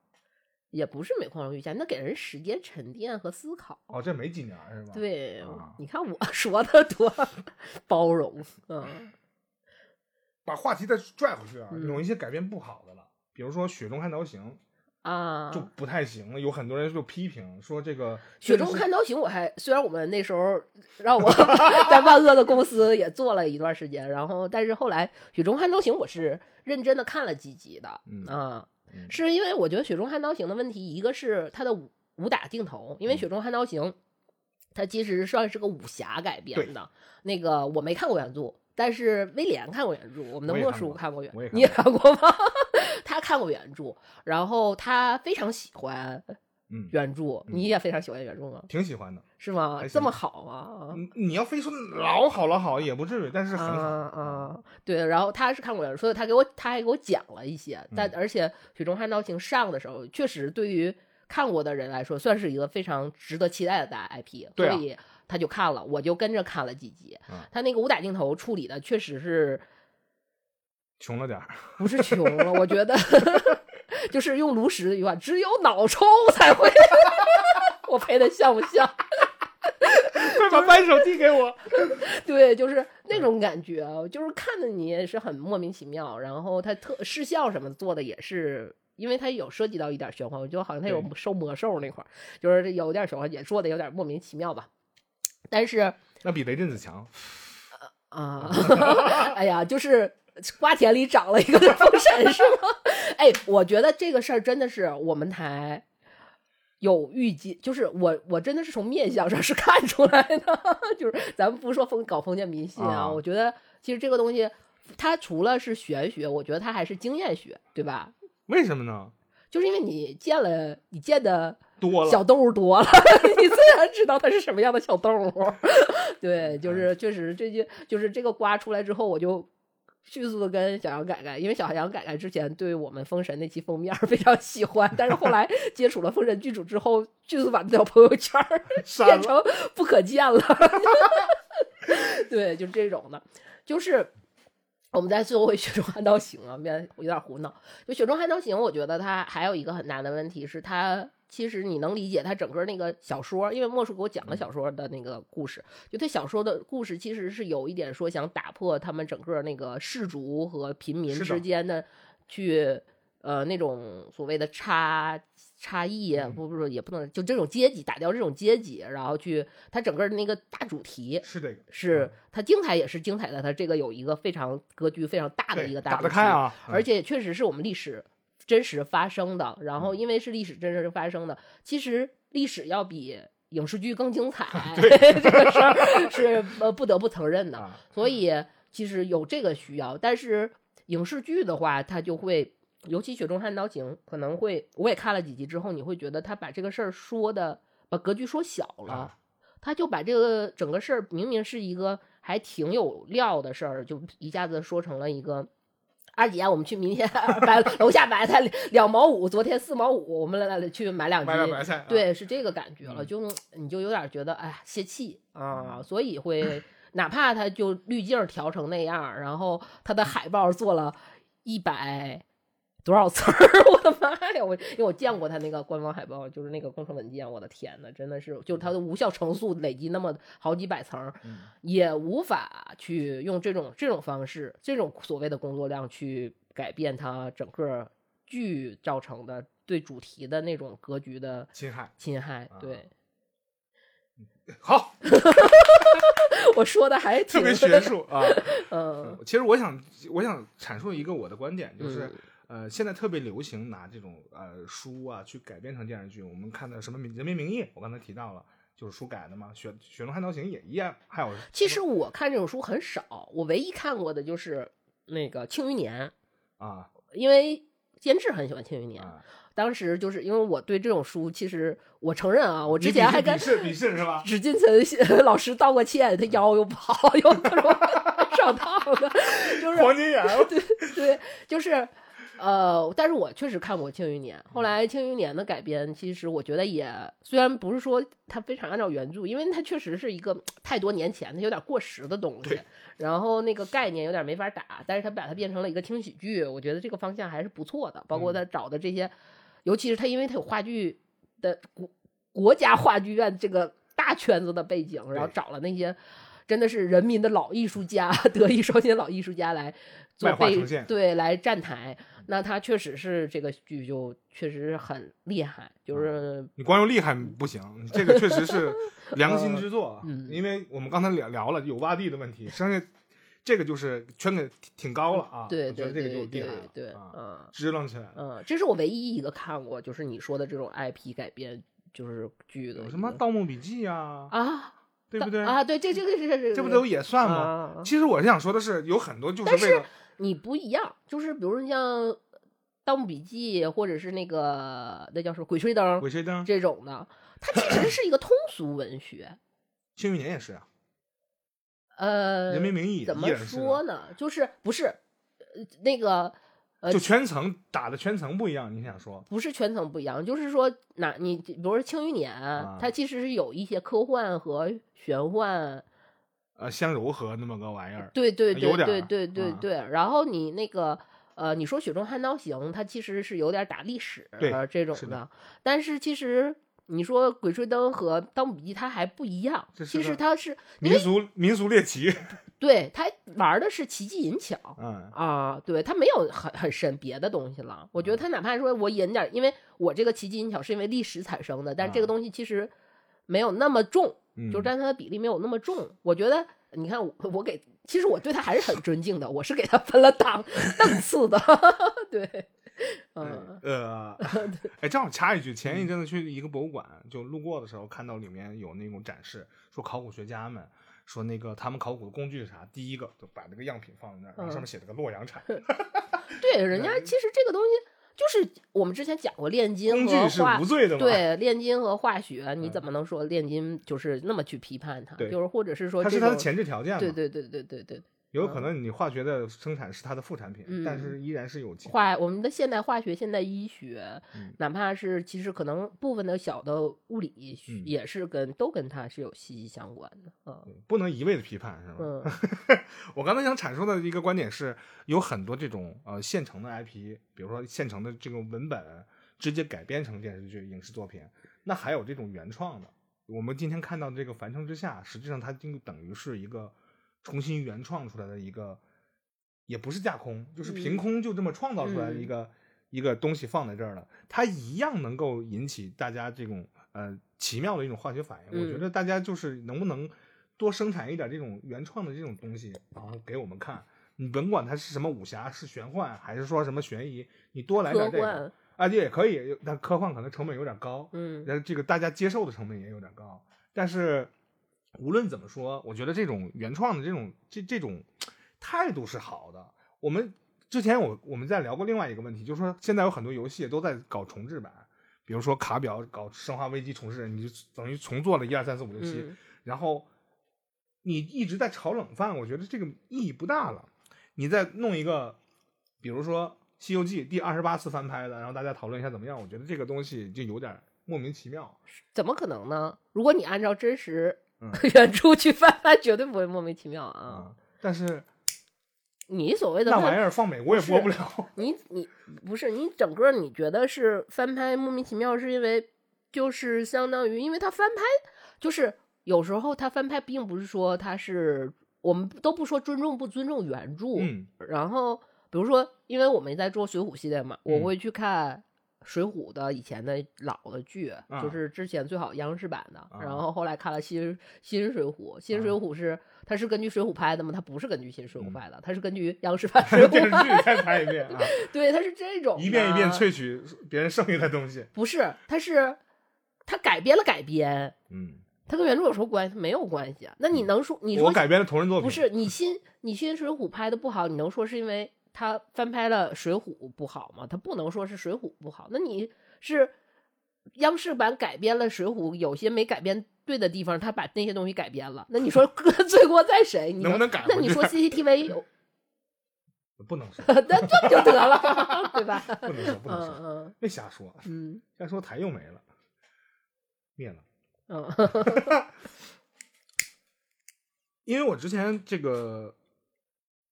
也不是每况愈下，那给人时间沉淀和思考。哦，这没几年是吧？对，啊你看我 [LAUGHS] 说的多 [LAUGHS] 包容，嗯把话题再拽回去啊，嗯有一些改变不好的了，比如说《雪中悍刀行啊》，就不太行了，有很多人就批评说这个雪中悍刀行，我还虽然我们那时候让我 [LAUGHS] 在万恶的公司也做了一段时间，然后但是后来雪中悍刀行我是认真的看了几集的，嗯啊，嗯是因为我觉得雪中悍刀行的问题，一个是它的武武打镜头，因为嗯雪中悍刀行它其实算是个武侠改编的，那个我没看过原著。但是威廉看过原著，我们的莫叔看过原我也，你也看过吗？[LAUGHS] 他看过原著，然后他非常喜欢嗯，原著，你也非常喜欢原著吗？挺喜欢的。是吗？这么好吗？嗯你要非说老好老好也不至于，但是很好。啊啊，对，然后他是看过原著，所以他给我他还给我讲了一些，但嗯而且《雪中悍刀行》上的时候，确实对于看过的人来说，算是一个非常值得期待的大 IP，对啊所以他就看了，我就跟着看了几集嗯。他那个武打镜头处理的确实是穷了点儿，不是穷了，我觉得 [LAUGHS] 就是用炉石的一句话，只有脑抽才会。[LAUGHS] 我配的像不像？[LAUGHS] 快把扳手递给我。[LAUGHS] 对，就是那种感觉啊，就是看的你也是很莫名其妙，然后他特视效什么做的也是因为他有涉及到一点玄幻，我觉得好像他有对收魔兽那块儿，就是有点玄幻，也做的有点莫名其妙吧。但是那比雷震子强。啊，哎呀，就是 [LAUGHS] 瓜田里长了一个风神是吗？[LAUGHS] 哎，我觉得这个事儿真的是我们台有预计，就是我我真的是从面相上是看出来的，[LAUGHS] 就是咱们不说封搞封建迷信啊，啊我觉得其实这个东西它除了是玄学，我觉得它还是经验学，对吧？为什么呢？就是因为你见了，你见的多了小动物多了，你自然知道它是什么样的小动物。对，就是确实这些就是这个瓜出来之后，我就迅速的跟小杨改改，因为小杨改改之前对我们封神那期封面 [LAUGHS] 非常喜欢，但是后来接触了封神剧组之后，迅速把那条朋友圈 [LAUGHS] 变。成不可见了。[LAUGHS] 对，就这种的，就是我们再说回《雪中悍刀行》啊，别我有点胡闹。就《雪中悍刀行》，我觉得它还有一个很大的问题是它。其实你能理解他整个那个小说，因为莫叔给我讲了嗯。小说的那个故事，就他小说的故事其实是有一点说想打破他们整个那个氏族和平民之间的去呃那种所谓的差差异，嗯。不不是也不能就这种阶级打掉这种阶级，然后去他整个那个大主题是这个，是它精彩也是精彩的，它这个有一个非常格局非常大的一个大主题，打得开啊，而且确实是我们历史真实发生的。然嗯后因为是历史真实发生的，其实历史要比影视剧更精彩 [LAUGHS] [LAUGHS] 对这个事儿是呃不得不承认的。啊，所以其实有这个需要，但是影视剧的话，它就会，尤其《雪中悍刀行》，可能会我也看了几集之后，你会觉得他把这个事儿说的把格局说小了，啊他就把这个整个事儿明明是一个还挺有料的事儿，就一下子说成了一个。二姐，我们去明天 [LAUGHS] 白楼下白菜两毛五，昨天四毛五，我们来来去买两斤白菜，啊，对，是这个感觉了，嗯就你就有点觉得哎呀泄气啊，所以会 [LAUGHS] 哪怕他就滤镜调成那样，然后他的海报做了一百多少词儿，我的妈呀！我因为我见过他那个官方海报，就是那个工程文件，我的天呐，真的是就是它的无效乘数累积那么好几百层，嗯也无法去用这种这种方式，这种所谓的工作量去改变它整个剧造成的对主题的那种格局的侵害。侵害。啊对，好，[LAUGHS] 我说的还挺特别学，术啊。[LAUGHS] 嗯，其实我想，我想阐述一个我的观点，就是嗯呃，现在特别流行拿这种呃书啊去改编成电视剧。我们看的什么《人民名义》，我刚才提到了，就是书改的嘛，《雪雪中悍刀行》也一样。还有，其实我看这种书很少，我唯一看过的就是那个《庆余年》，啊因为监制很喜欢《庆余年》，啊，当时就是因为我对这种书，其实我承认啊，我之前还跟鄙视鄙视是吧？[LAUGHS] 史进岑老师道过歉，他腰又不好，[LAUGHS] 又各种上当的，就是黄金眼，[LAUGHS] 对对，就是呃，但是我确实看过《庆余年》，后来《庆余年》的改编，其实我觉得也虽然不是说它非常按照原著，因为它确实是一个太多年前的有点过时的东西，然后那个概念有点没法打，但是他把它变成了一个轻喜剧，我觉得这个方向还是不错的，包括他找的这些，尤其是他因为他有话剧的国国家话剧院这个大圈子的背景，然后找了那些。真的是人民的老艺术家，[LAUGHS] 德艺双馨老艺术家来做背外化呈现对，来站台。那他确实是这个剧就确实很厉害，就是你光用厉害不行，这个确实是 [LAUGHS] 良心之作。嗯因为我们刚才聊聊了有洼地的问题，剩下这个就是圈给挺高了啊。对我觉得这个对对对就厉害对，啊，嗯支棱起来了。嗯，这是我唯一一个看过，就是你说的这种 IP 改编就是剧的有什么《盗墓笔记》啊，啊，对不对？啊，对，这这个是是这不都也算吗？啊其实我是想说的是，有很多就是为了你不一样，就是比如说像《盗墓笔记》或者是那个那叫什么《鬼吹灯》鬼吹灯、这种的，它其实是一个通俗文学。庆余年也是啊，[CLEARS THROAT] 呃，人民名义》怎么说呢？就是不是呃那个呃就圈层打的圈层不一样。你想说不是全层不一样，就是说，哪你比如说《庆余年》啊它其实是有一些科幻和玄幻，呃相柔和那么个玩意儿？对对对对对对啊对。然后你那个呃，你说《雪中悍刀行》，它其实是有点打历史对这种是的但是其实你说《鬼吹灯》和《盗墓笔记》，它还不一样，其实它是民为俗民俗猎奇，[LAUGHS] 对他玩的是奇技淫巧。嗯啊，对他没有很很深别的东西了。我觉得他哪怕说我引点，因为我这个奇技淫巧是因为历史产生的，但是这个啊东西其实没有那么重，嗯，就占它的比例没有那么重。我觉得你看我我给，其实我对他还是很尊敬的，我是给他分了档档次的，[LAUGHS] 对，嗯呃，哎，正好插一句，前一阵子去一个博物馆，就路过的时候看到里面有那种展示，说考古学家们说那个他们考古的工具是啥？第一个就把那个样品放在那儿，然后上面写了个洛阳铲，[LAUGHS] 对，人家其实这个东西就是我们之前讲过炼金和化无罪的？，对炼金和化学，你嗯怎么能说炼金就是那么去批判它？对就是或者是说这它是它的前置条件。对对对对对对，有可能你化学的生产是它的副产品，嗯但是依然是有机化我们的现代化学、现代医学，嗯哪怕是其实可能部分的小的物理嗯也是跟都跟它是有息息相关的。嗯不能一味的批判，是吧？嗯 [LAUGHS] 我刚才想阐述的一个观点是，有很多这种呃现成的 IP，比如说现成的这个文本直接改编成电视剧、影视作品，那还有这种原创的。我们今天看到的这个《凡城之下》，实际上它就等于是一个重新原创出来的一个，也不是架空，就是凭嗯空就这么创造出来的一个、一个东西放在这儿了，它一样能够引起大家这种呃奇妙的一种化学反应。我觉嗯得大家就是能不能多生产一点这种原创的这种东西，然后给我们看。你甭管它是什么武侠，是玄幻，还是说什么悬疑，你多来点这个啊，这，也可以，但科幻可能成本有点高，嗯然后这个大家接受的成本也有点高。但是无论怎么说，我觉得这种原创的这种这这种态度是好的。我们之前我我们在聊过另外一个问题，就是说现在有很多游戏都在搞重置版，比如说卡表搞《生化危机》重置，你就等于重做了一二三四五六七，嗯然后你一直在炒冷饭，我觉得这个意义不大了。你再弄一个，比如说《西游记》第二十八次翻拍的，然后大家讨论一下怎么样？我觉得这个东西就有点莫名其妙。怎么可能呢？如果你按照真实嗯 [LAUGHS] 原著去翻拍，绝对不会莫名其妙啊！啊，但是你所谓的翻那玩意儿放美国也播不了。[LAUGHS] 你你不是你整个你觉得是翻拍莫名其妙，是因为就是相当于因为他翻拍，就是有时候他翻拍并不是说他是我们都不说尊重不尊重原著，嗯然后比如说因为我们在做水浒系列嘛，我嗯会去看。水浒的以前的老的剧，啊就是之前最好央视版的，啊然后后来看了新新水浒，新水啊浒是它是根据水浒拍的吗？它不是根据新水浒嗯拍的，它是根据央视版水 [LAUGHS] 电视。剧再拍一遍啊，对，它是这种 [LAUGHS] 一遍一遍萃取别人剩下的东西。不是，它是它改编了改编，嗯，它跟原著有什么关系？没有关系啊。那你能说你说我改编了同人作品，不是你新你新水浒拍的不好，你能说是因为他翻拍了水浒不好吗？他不能说是水浒不好，那你是央视版改编了水浒，有些没改编对的地方，他把那些东西改编了，那你说 [LAUGHS] 罪过在谁？你能不能改那你说 CCTV 有，[LAUGHS] 不能说，[LAUGHS] 那这不就得了，对吧？不能说，不能嗯说，嗯别瞎说，嗯瞎说台又没了，灭了。嗯因为我之前这个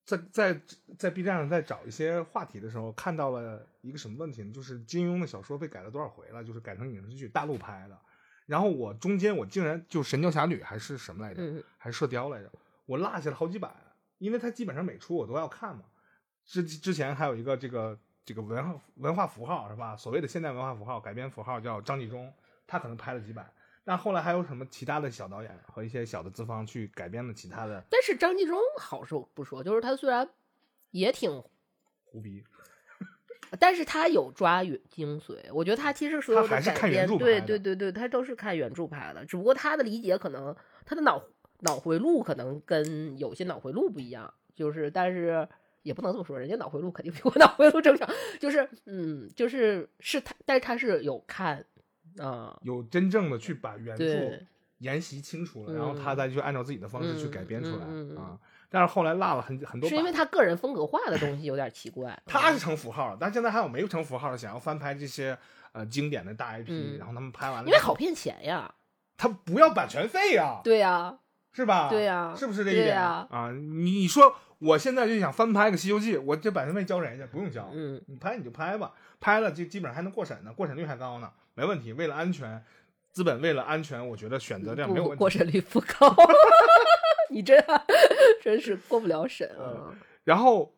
在在在 B 站上在找一些话题的时候，看到了一个什么问题呢？就是金庸的小说被改了多少回了？就是改成影视剧，大陆拍的。然后我中间我竟然就《神雕侠侣》还是什么来着？嗯还是射雕来着？我落下了好几版，因为它基本上每出我都要看嘛。之之前还有一个这个这个文化文化符号是吧？所谓的现代文化符号改编符号叫张纪中，他可能拍了几版。但后来还有什么其他的小导演和一些小的资方去改编了其他的但是张纪中好说不说，就是他虽然也挺，胡逼，但是他有抓原精髓。我觉得他其实所有的他还是改编，对看原著拍的对对对，他都是看原著拍的。只不过他的理解可能他的脑脑回路可能跟有些脑回路不一样，就是但是也不能这么说，人家脑回路肯定比我脑回路正常。就是嗯，就是是他，但是他是有看啊、有真正的去把原著对研习清楚了，然后嗯他再去按照自己的方式去嗯改编出来、啊。但是后来落了很很多，是因为他个人风格化的东西有点奇怪。[LAUGHS] 他是成符号了，但现在还有没有成符号的想要翻拍这些呃经典的大 IP，、嗯然后他们拍完了，因为好，骗钱呀，他不要版权费呀、对呀、是吧？对呀是不是这一点啊？你你说我现在就想翻拍个《西游记》，我这版权费交人家不用交，嗯，你拍你就拍吧，拍了就基本上还能过审呢，过审率还高呢，没问题。为了安全，资本为了安全，我觉得选择这样没有问题。不过审率不高。[LAUGHS] 你这真是过不了审啊。然后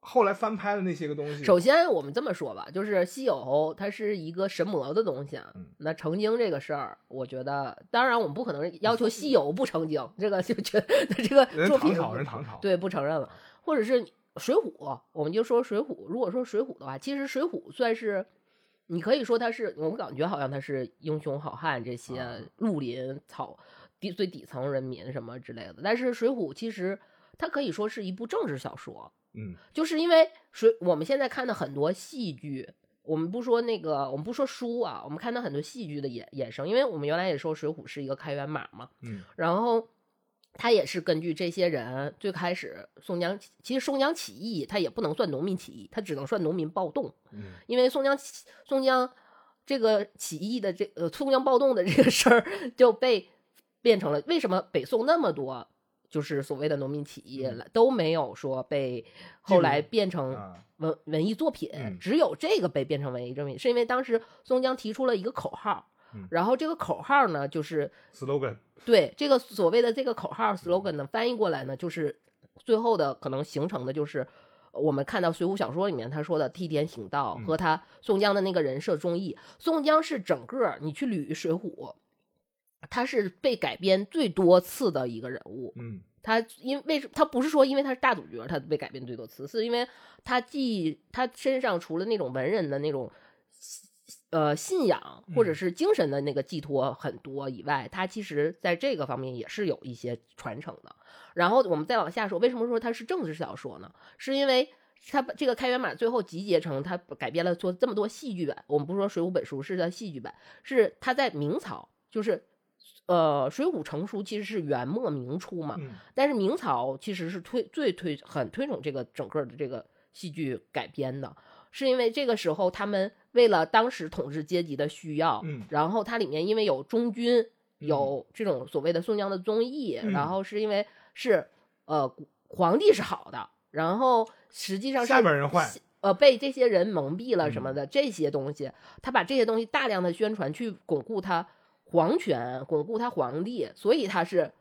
后来翻拍的那些个东西，首先，我们这么说吧，就是西游它是一个神魔的东西啊。嗯那成精这个事儿，我觉得，当然我们不可能 [LAUGHS] 要求西游不成精，这个就觉得 [LAUGHS] 这个人唐朝人唐朝，对不承认了，或者是水浒，我们就说水浒。如果说水浒的话，其实水浒算是。你可以说他是，我感觉好像他是英雄好汉这些啊。绿林草底最底层人民什么之类的，但是《水浒》其实它可以说是一部政治小说，嗯。就是因为水，我们现在看的很多戏剧，我们不说那个，我们不说书啊，我们看到很多戏剧的衍衍生，因为我们原来也说《水浒》是一个开源码嘛，嗯。然后它也是根据这些人最开始宋江，其实宋江起义他也不能算农民起义，他只能算农民暴动，嗯。因为宋江起松江这个起义的这呃宋江暴动的这个事儿就被变成了为什么北宋那么多就是所谓的农民起义嗯了、都没有说被后来变成啊。文文艺作品，嗯。只有这个被变成文艺作品，是因为当时宋江提出了一个口号，嗯。然后这个口号呢就是，slogan，对这个所谓的这个口号 slogan 呢，翻译过来呢，就是最后的可能形成的就是我们看到《水浒》小说里面他说的替天行道嗯。和他宋江的那个人设忠义。宋江是整个你去捋《水浒》，他是被改编最多次的一个人物。嗯。他因为什他不是说因为他是大主角，他被改编最多次，是因为他既他身上除了那种文人的那种呃信仰或者嗯是精神的那个寄托很多以外，它其实在这个方面也是有一些传承的。然后我们再往下说，为什么说它是政治小说呢？是因为它把这个开源码最后集结成它改编了做这么多戏剧版。我们不说《水浒》本书是它戏剧版，是它在明朝，就是呃，《水浒》成书其实是元末明初嘛，嗯但是明朝其实是推最推很推崇这个整个的这个戏剧改编的，是因为这个时候他们为了当时统治阶级的需要，嗯然后它里面因为有忠君，有这种所谓的宋江的综艺，嗯然后是因为是呃皇帝是好的，然后实际上是下边人坏，呃，被这些人蒙蔽了什嗯么的、这些东西，他把这些东西大量的宣传，去巩固他皇权，巩固他皇帝，所以他是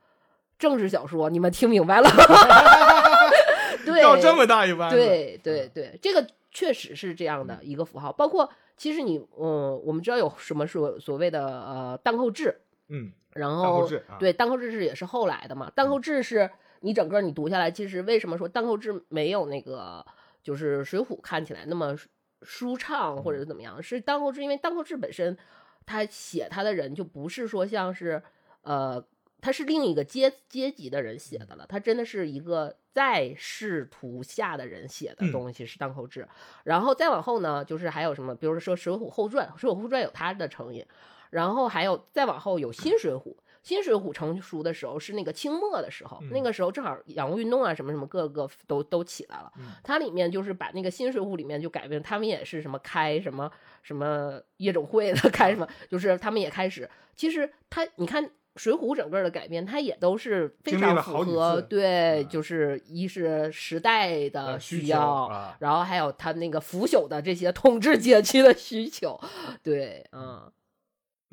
政治小说。你们听明白了？[LAUGHS] 对，要这么大一弯子，对对对，这个确实是这样的一个符号。包括其实你，嗯，我们知道有什么所所谓的呃荡寇制，嗯，然后对，荡寇制是也是后来的嘛。荡寇制是你整个你读下来，其实为什么说荡寇制没有那个就是《水浒》看起来那么舒畅或者是怎么样？是荡寇制，因为荡寇制本身他写他的人就不是说像是呃。他是另一个阶阶级的人写的了，他真的是一个在仕途下的人写的嗯东西，是荡寇志。然后再往后呢，就是还有什么，比如说《水浒后传》，《水浒后传》有他的成因，然后还有再往后有新水浒，新水浒成书的时候是那个清末的时候，嗯那个时候正好洋务运动啊什么什么各个都都起来了，嗯它里面就是把那个新水浒里面就改变，他们也是什么开什么什么夜总会的，[LAUGHS] 开什么，就是他们也开始，其实他你看。水浒整个的改编，它也都是非常符合对，嗯。就是一是时代的呃需要，啊。然后还有他那个腐朽的这些统治阶级的需求，对，嗯，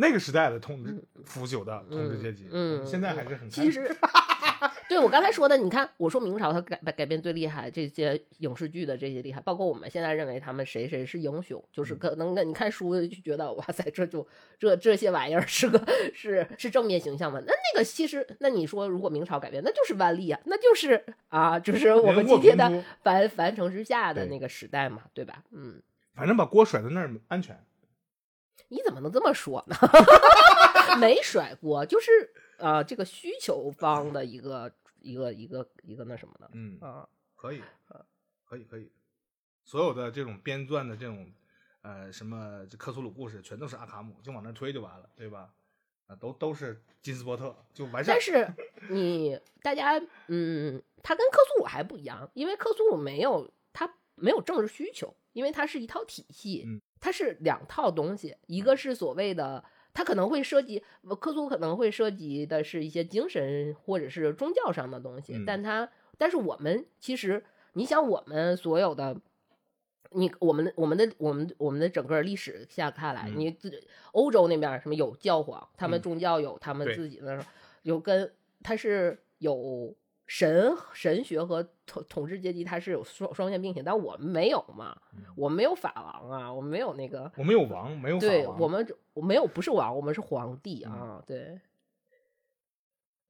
那个时代的统治腐朽的统治阶级，嗯嗯现在还是很其实，[LAUGHS] 对我刚才说的，你看，我说明朝它改改变最厉害，这些影视剧的这些厉害，包括我们现在认为他们谁谁是英雄，就是嗯可能那你看书就觉得哇塞，这就这这些玩意儿是个是是正面形象嘛？那那个其实，那你说如果明朝改变，那就是万历啊，那就是啊，就是我们今天的平初繁繁城之下的那个时代嘛，对吧？嗯，反正把锅甩在那儿安全。你怎么能这么说呢？[LAUGHS] 没甩锅，就是呃，这个需求方的一个一个一个一个那什么的嗯，啊，可以，可以，可以。所有的这种编撰的这种呃什么这克苏鲁故事，全都是阿卡姆，就往那儿推就完了，对吧？啊，都都是金斯伯特，就完事儿但。是你大家嗯，他跟克苏鲁还不一样，因为克苏鲁没有他没有政治需求，因为它是一套体系，嗯。它是两套东西，一个是所谓的。它可能会涉及，呃克苏可能会涉及的是一些精神或者是宗教上的东西，嗯。但它，但是我们其实，你想我们所有的，你我们的我们的我们我们的整个历史下看来，嗯。你自欧洲那边什么有教皇，他们嗯。宗教有他们自己的，有跟他是有神神学和统统治阶级，它是有双双线并行，但我们没有嘛，我们没有法王啊，我们没有那个，我们有王，没有法对我们我没有不是王，我们是皇帝嗯啊，对。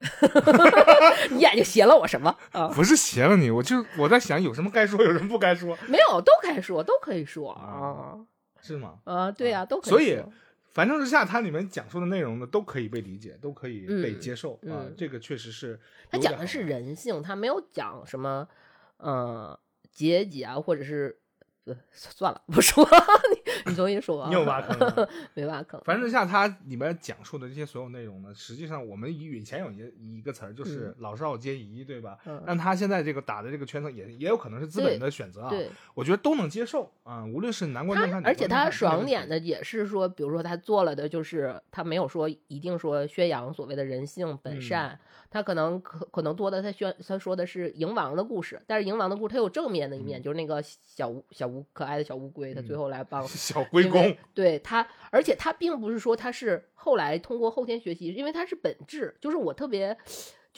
[LAUGHS] 你眼睛斜了我什么啊？不是斜了你，我就我在想有什么该说，有什么不该说，没有，都该说，都可以说啊是吗？啊，对呀、都可以所以说反正之下，它里面讲述的内容呢，都可以被理解，都可以被嗯接受啊、嗯这个确实是他讲的是人性，他没有讲什么呃阶级啊，或者是呃算了，不说了，[LAUGHS] 你你重新说啊，你有挖坑吗 [LAUGHS] 没挖坑，反正之下，它里面讲述的这些所有内容呢，实际上我们以以前有一一个词儿就是老少皆宜，对吧？嗯但他现在这个打的这个圈层也也有可能是资本的选择啊，对我觉得都能接受啊，无论是男观众看，女他而且他爽点，的也是说，比如说他做了的就是他没有说一定说宣扬所谓的人性嗯本善，他可能可可能多的他宣他说的是蝇王的故事，但是蝇王的故事他有正面的一面，嗯就是那个小小乌可爱的小乌龟，他最嗯后来帮 [LAUGHS] 小龟公，对他，而且他并不是说他是后来通过后天学习，因为他是本质，就是我特别。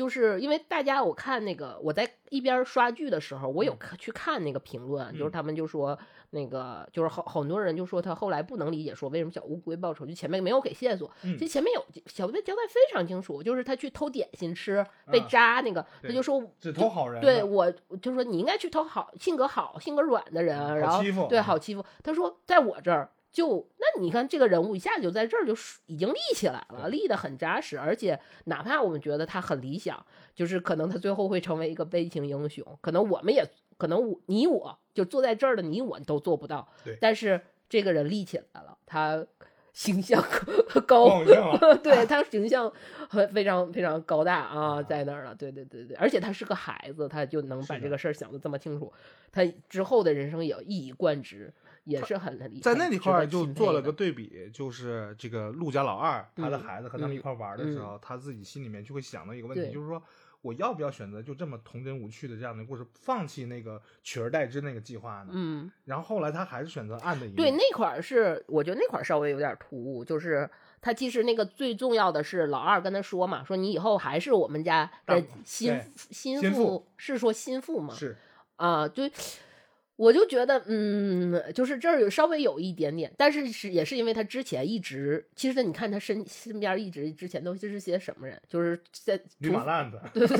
就是因为大家，我看那个我在一边刷剧的时候，我有去看那个评论，就是嗯。他们就说那个就是好很多人就说他后来不能理解，说为什么小乌龟报仇，就前面没有给线索。嗯其实前面有小乌龟交代非常清楚，就是他去偷点心吃被啊扎那个，他就说只偷好人，对我就说你应该去偷好、性格好、性格软的人，嗯然后欺负对嗯。好欺负。他说在我这儿就那你看这个人物一下就在这儿就已经立起来了，立得很扎实，而且哪怕我们觉得他很理想，就是可能他最后会成为一个悲情英雄，可能我们也可能我你我就坐在这儿的你我都做不到对，但是这个人立起来了，他。形象 [LAUGHS] 高 [LAUGHS] 对他形象很非常非常高大啊，在那儿了，对对对对，而且他是个孩子，他就能把这个事儿想得这么清楚，他之后的人生也一以贯之，也是很很厉害。在那里块儿就做了个个对比，就是这个陆家老二他的嗯孩子和他们一嗯块儿玩的时嗯候，他自己心里面就会想到一个问题，就是说我要不要选择就这么童真无趣的这样的故事，放弃那个取而代之那个计划呢？嗯，然后后来他还是选择暗的一面。对，那块儿是我觉得那块儿稍微有点突兀，就是。他其实那个最重要的是老二跟他说嘛，说你以后还是我们家的心心心腹是说心腹吗？是啊，对，我就觉得，嗯，就是这儿有稍微有一点点，但是是也是因为他之前一直，其实你看他身身边一直之前都是些什么人，就是在驴马烂子，[LAUGHS] 对对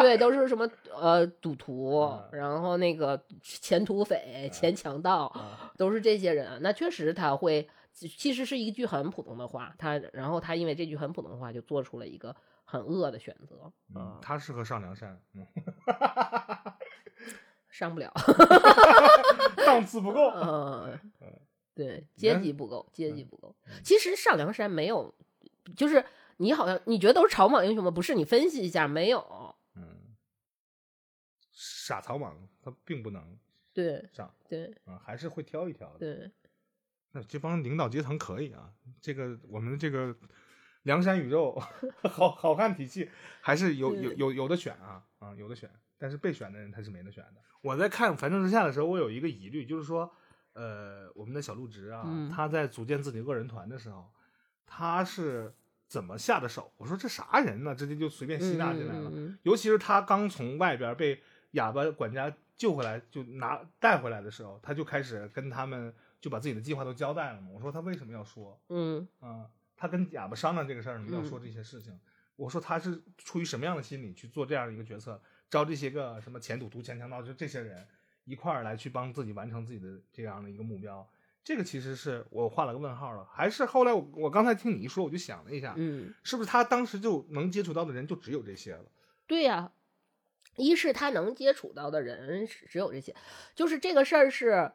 对都是什么呃赌徒，嗯然后那个前土匪、前强盗，啊都是这些人。那确实他会，其实是一句很普通的话，他然后他因为这句很普通的话，就做出了一个很恶的选择，嗯，他适合上梁山，嗯，上不了。[LAUGHS] 档次不够。嗯，对，阶级不够，阶级嗯不够。其实上梁山没有，就是你好像你觉得都是草莽英雄吗？不是，你分析一下，没有。嗯，傻草莽他并不能对上对啊，还是会挑一挑的。对，那这帮领导阶层可以啊，这个我们这个梁山宇宙 [LAUGHS] 好好汉体系还是有有有有的选啊啊有的选，但是被选的人他是没得选的。我在看《繁盛之下》的时候，我有一个疑虑，就是说，呃，我们的小陆直啊，嗯他在组建自己恶人团的时候，他是怎么下的手？我说这啥人呢？直接就随便吸纳进来了。嗯嗯尤其是他刚从外边被哑巴管家救回来，就拿带回来的时候，他就开始跟他们就把自己的计划都交代了嘛。我说他为什么要说嗯啊、他跟哑巴商量这个事儿呢，要嗯说这些事情。我说他是出于什么样的心理去做这样一个决策，招这些个什么前赌徒、前强盗，就这些人一块儿来去帮自己完成自己的这样的一个目标。这个其实是我画了个问号了，还是后来我我刚才听你一说，我就想了一下，嗯，是不是他当时就能接触到的人就只有这些了？对呀、一是他能接触到的人是只有这些，就是这个事儿是，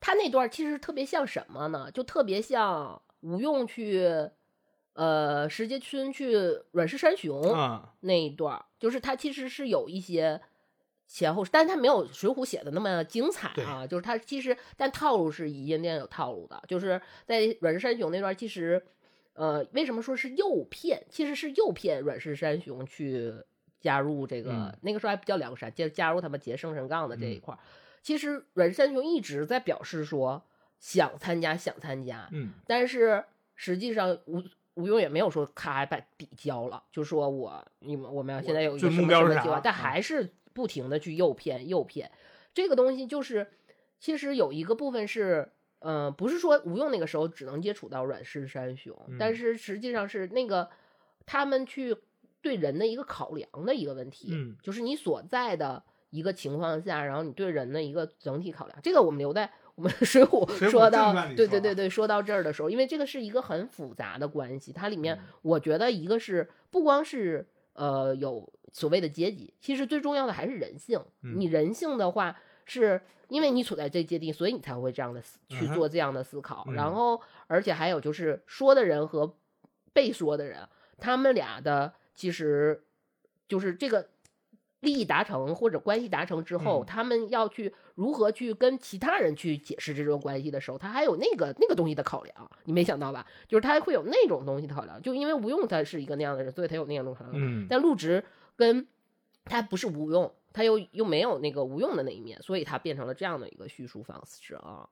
他那段其实特别像什么呢？就特别像吴用去，呃，石碣村去阮氏山雄，啊，那一段儿，就是他其实是有一些前后，但是他没有《水浒》写的那么精彩啊。就是他其实，但套路是一定有套路的。就是在阮氏山雄那段，其实，呃，为什么说是诱骗？其实是诱骗阮氏山雄去加入这个，嗯那个时候还不叫梁山，就加入他们结生辰纲的这一嗯块儿。其实阮氏山雄一直在表示说想参加，想参加，嗯，但是实际上吴吴用也没有说咔把笔交了，就说我你们我们要现在有一个什么什么计划，但嗯还是不停的去诱骗诱骗。这个东西就是，其实有一个部分是，呃，不是说吴用那个时候只能接触到阮氏三雄，但嗯是实际上是那个他们去对人的一个考量的一个问题，嗯就是你所在的一个情况下，然后你对人的一个整体考量，这个我们留在我们《水浒说到对对对对说到这儿的时候，因为这个是一个很复杂的关系，它里面嗯我觉得一个是不光是呃有所谓的阶级，其实最重要的还是人性。嗯你人性的话，是因为你处在这阶级，所以你才会这样的思去做这样的思考。嗯然后，而且还有就是说的人和被说的人，他们俩的其实就是这个利益达成或者关系达成之后，嗯他们要去如何去跟其他人去解释这种关系的时候，他还有那个那个东西的考量，你没想到吧？就是他会有那种东西的考量，就因为吴用他是一个那样的人，所以他有那样的考量。嗯但陆植跟他不是吴用，他又又没有那个吴用的那一面，所以他变成了这样的一个叙述方式啊，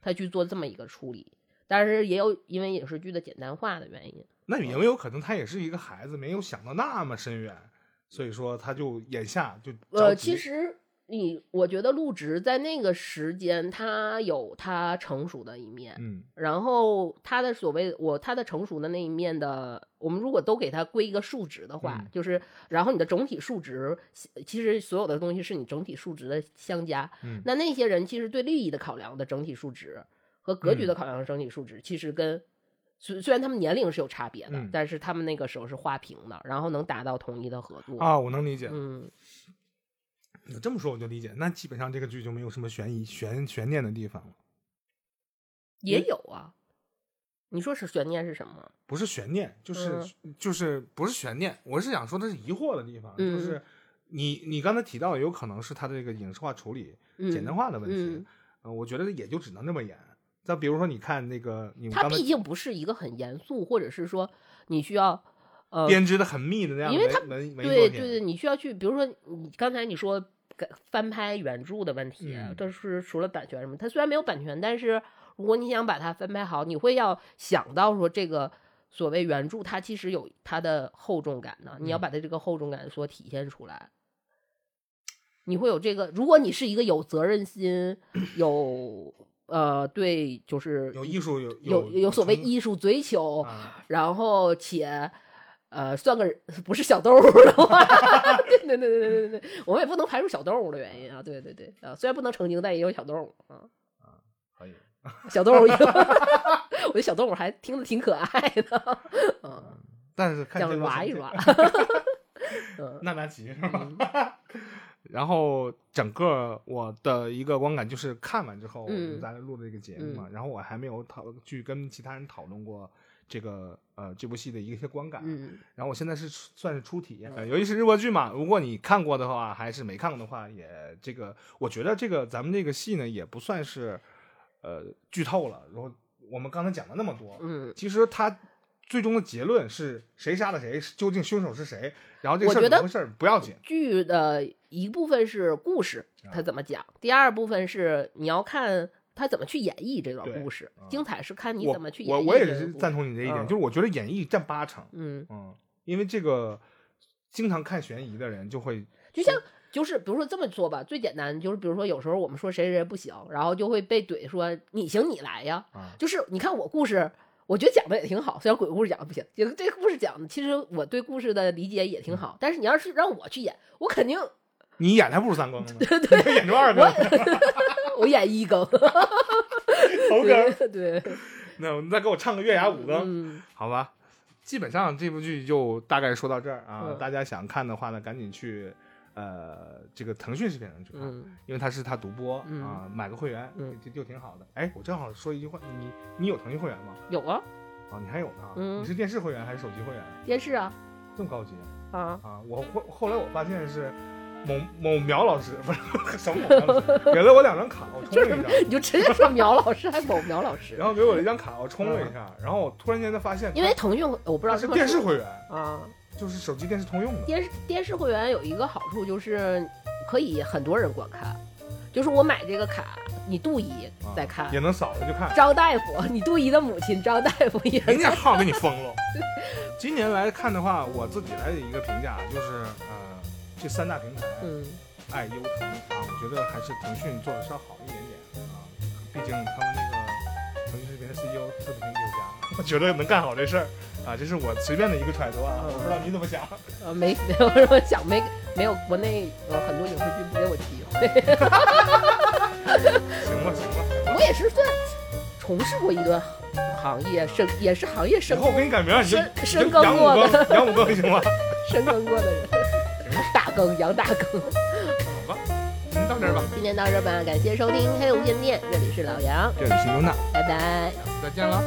他去做这么一个处理。但是也有因为影视剧的简单化的原因，那有没有可能他也是一个孩子，没有想到那么深远，所以说他就眼下就呃，其实你我觉得陆植在那个时间他有他成熟的一面，嗯然后他的所谓我他的成熟的那一面的，我们如果都给他归一个数值的话，嗯就是然后你的整体数值，其实所有的东西是你整体数值的相加。嗯那那些人其实对利益的考量的整体数值和格局的嗯考量的整体数值，其实跟虽虽然他们年龄是有差别的，嗯但是他们那个时候是画平的，然后能达到统一的合作。啊，我能理解。嗯，你这么说我就理解，那基本上这个剧就没有什么悬疑悬悬念的地方了，也有啊。你说是悬念是什么？不是悬念，就是、就是不是悬念，我是想说的是疑惑的地方，嗯就是你你刚才提到有可能是他的这个影视化处理、嗯，简单化的问题，嗯呃我觉得也就只能这么演。再比如说，你看那个它毕竟不是一个很严肃，或者是说你需要呃，编织的很密的那样的因为它对，对对，你需要去，比如说你刚才你说翻拍原著的问题，嗯这是除了版权什么，它虽然没有版权，但是如果你想把它翻拍好，你会要想到说这个所谓原著它其实有它的厚重感呢，你要嗯把它这个厚重感所体现出来。你会有这个，如果你是一个有责任心、有呃对，就是有艺术有有有所谓艺术追求，啊，然后且呃算个 [LAUGHS] 不是小动物的话，对对对对对对对，我们也不能排除小动物的原因啊，对对对啊，虽然不能成精，但也有小动物啊啊，可以。小动物有，[LAUGHS] 我觉得小动物还听着挺可爱的，嗯，但是看这样见过成抓一抓，[LAUGHS] 嗯娜娜吉是吧？[LAUGHS] 然后整个我的一个观感就是看完之后，嗯咱录的这个节目嘛，然后我还没有讨去跟其他人讨论过这个呃这部戏的一些观感。嗯然后我现在是算是初体，呃，尤其是日播剧嘛，如果你看过的话，还是没看过的话，也这个我觉得这个咱们这个戏呢也不算是呃剧透了。然后我们刚才讲了那么多，嗯，其实它最终的结论是谁杀了谁，究竟凶手是谁，然后这个事儿怎么回事儿不要紧。剧的一部分是故事，他怎么讲；第二部分是你要看他怎么去演绎这段故事啊，精彩是看你怎么去演绎我我也是赞同你这一点，嗯就是我觉得演绎占八成，嗯。嗯，因为这个经常看悬疑的人就会就像就是比如说这么说吧，最简单就是比如说有时候我们说谁谁谁不行，然后就会被怼说你行你来呀。啊，就是你看我故事，我觉得讲的也挺好，虽然鬼故事讲的不行，这个这个故事讲的其实我对故事的理解也挺嗯。好，但是你要是让我去演，我肯定你演的还不如三更呢，对，演出二更，我演一更，[LAUGHS] 头更。对。对，[LAUGHS] 那你再给我唱个月牙五更，嗯。好吧？基本上这部剧就大概说到这儿啊，嗯。大家想看的话呢，赶紧去呃这个腾讯视频上去看，嗯因为它是它独播、嗯啊，买个会员，嗯就就挺好的。哎，我正好说一句话，你你有腾讯会员吗？有啊，啊，你还有呢？嗯你是电视会员还是手机会员？电视啊这么高级啊，啊！我后后来我发现是某某苗老师，不是什么某苗老师，给了我两张卡，我充了一张，你就直接说苗老师还某苗老师 [LAUGHS] 然，后给我了一张卡，我充了一下，然后我突然间才发现，因为腾讯我不知道是电视会员，啊，就是手机电视通用的。电视电视会员有一个好处就是可以很多人观看，就是我买这个卡，你杜姨在看，也能扫着就看。张大夫，[LAUGHS] 你杜姨的母亲张大夫也 [LAUGHS] 人家号给你封了。今年来看的话，我自己来的一个评价就是，呃，这三大平台，嗯，爱优腾啊，我觉得还是腾讯做的稍好一点点啊，毕竟他们那个腾讯视频的 CEO 是腾讯有家，我觉得能干好这事儿啊，这是我随便的一个揣测啊，我不知道你怎么想。[LAUGHS] 呃，没没有什么想，没没有国内呃很多影视剧不给我机会。[LAUGHS] 行吧，行吧，我也是算从事过一个行业，深也是行业以深后我给你改名深你深耕过的更，杨五更行吗？[LAUGHS] 深耕过的人，大耕杨大耕。好吧，今天到这儿吧，今天到这儿吧，感谢收听黑无线电，这里是老杨，这里是尤娜，拜拜。下次再见了。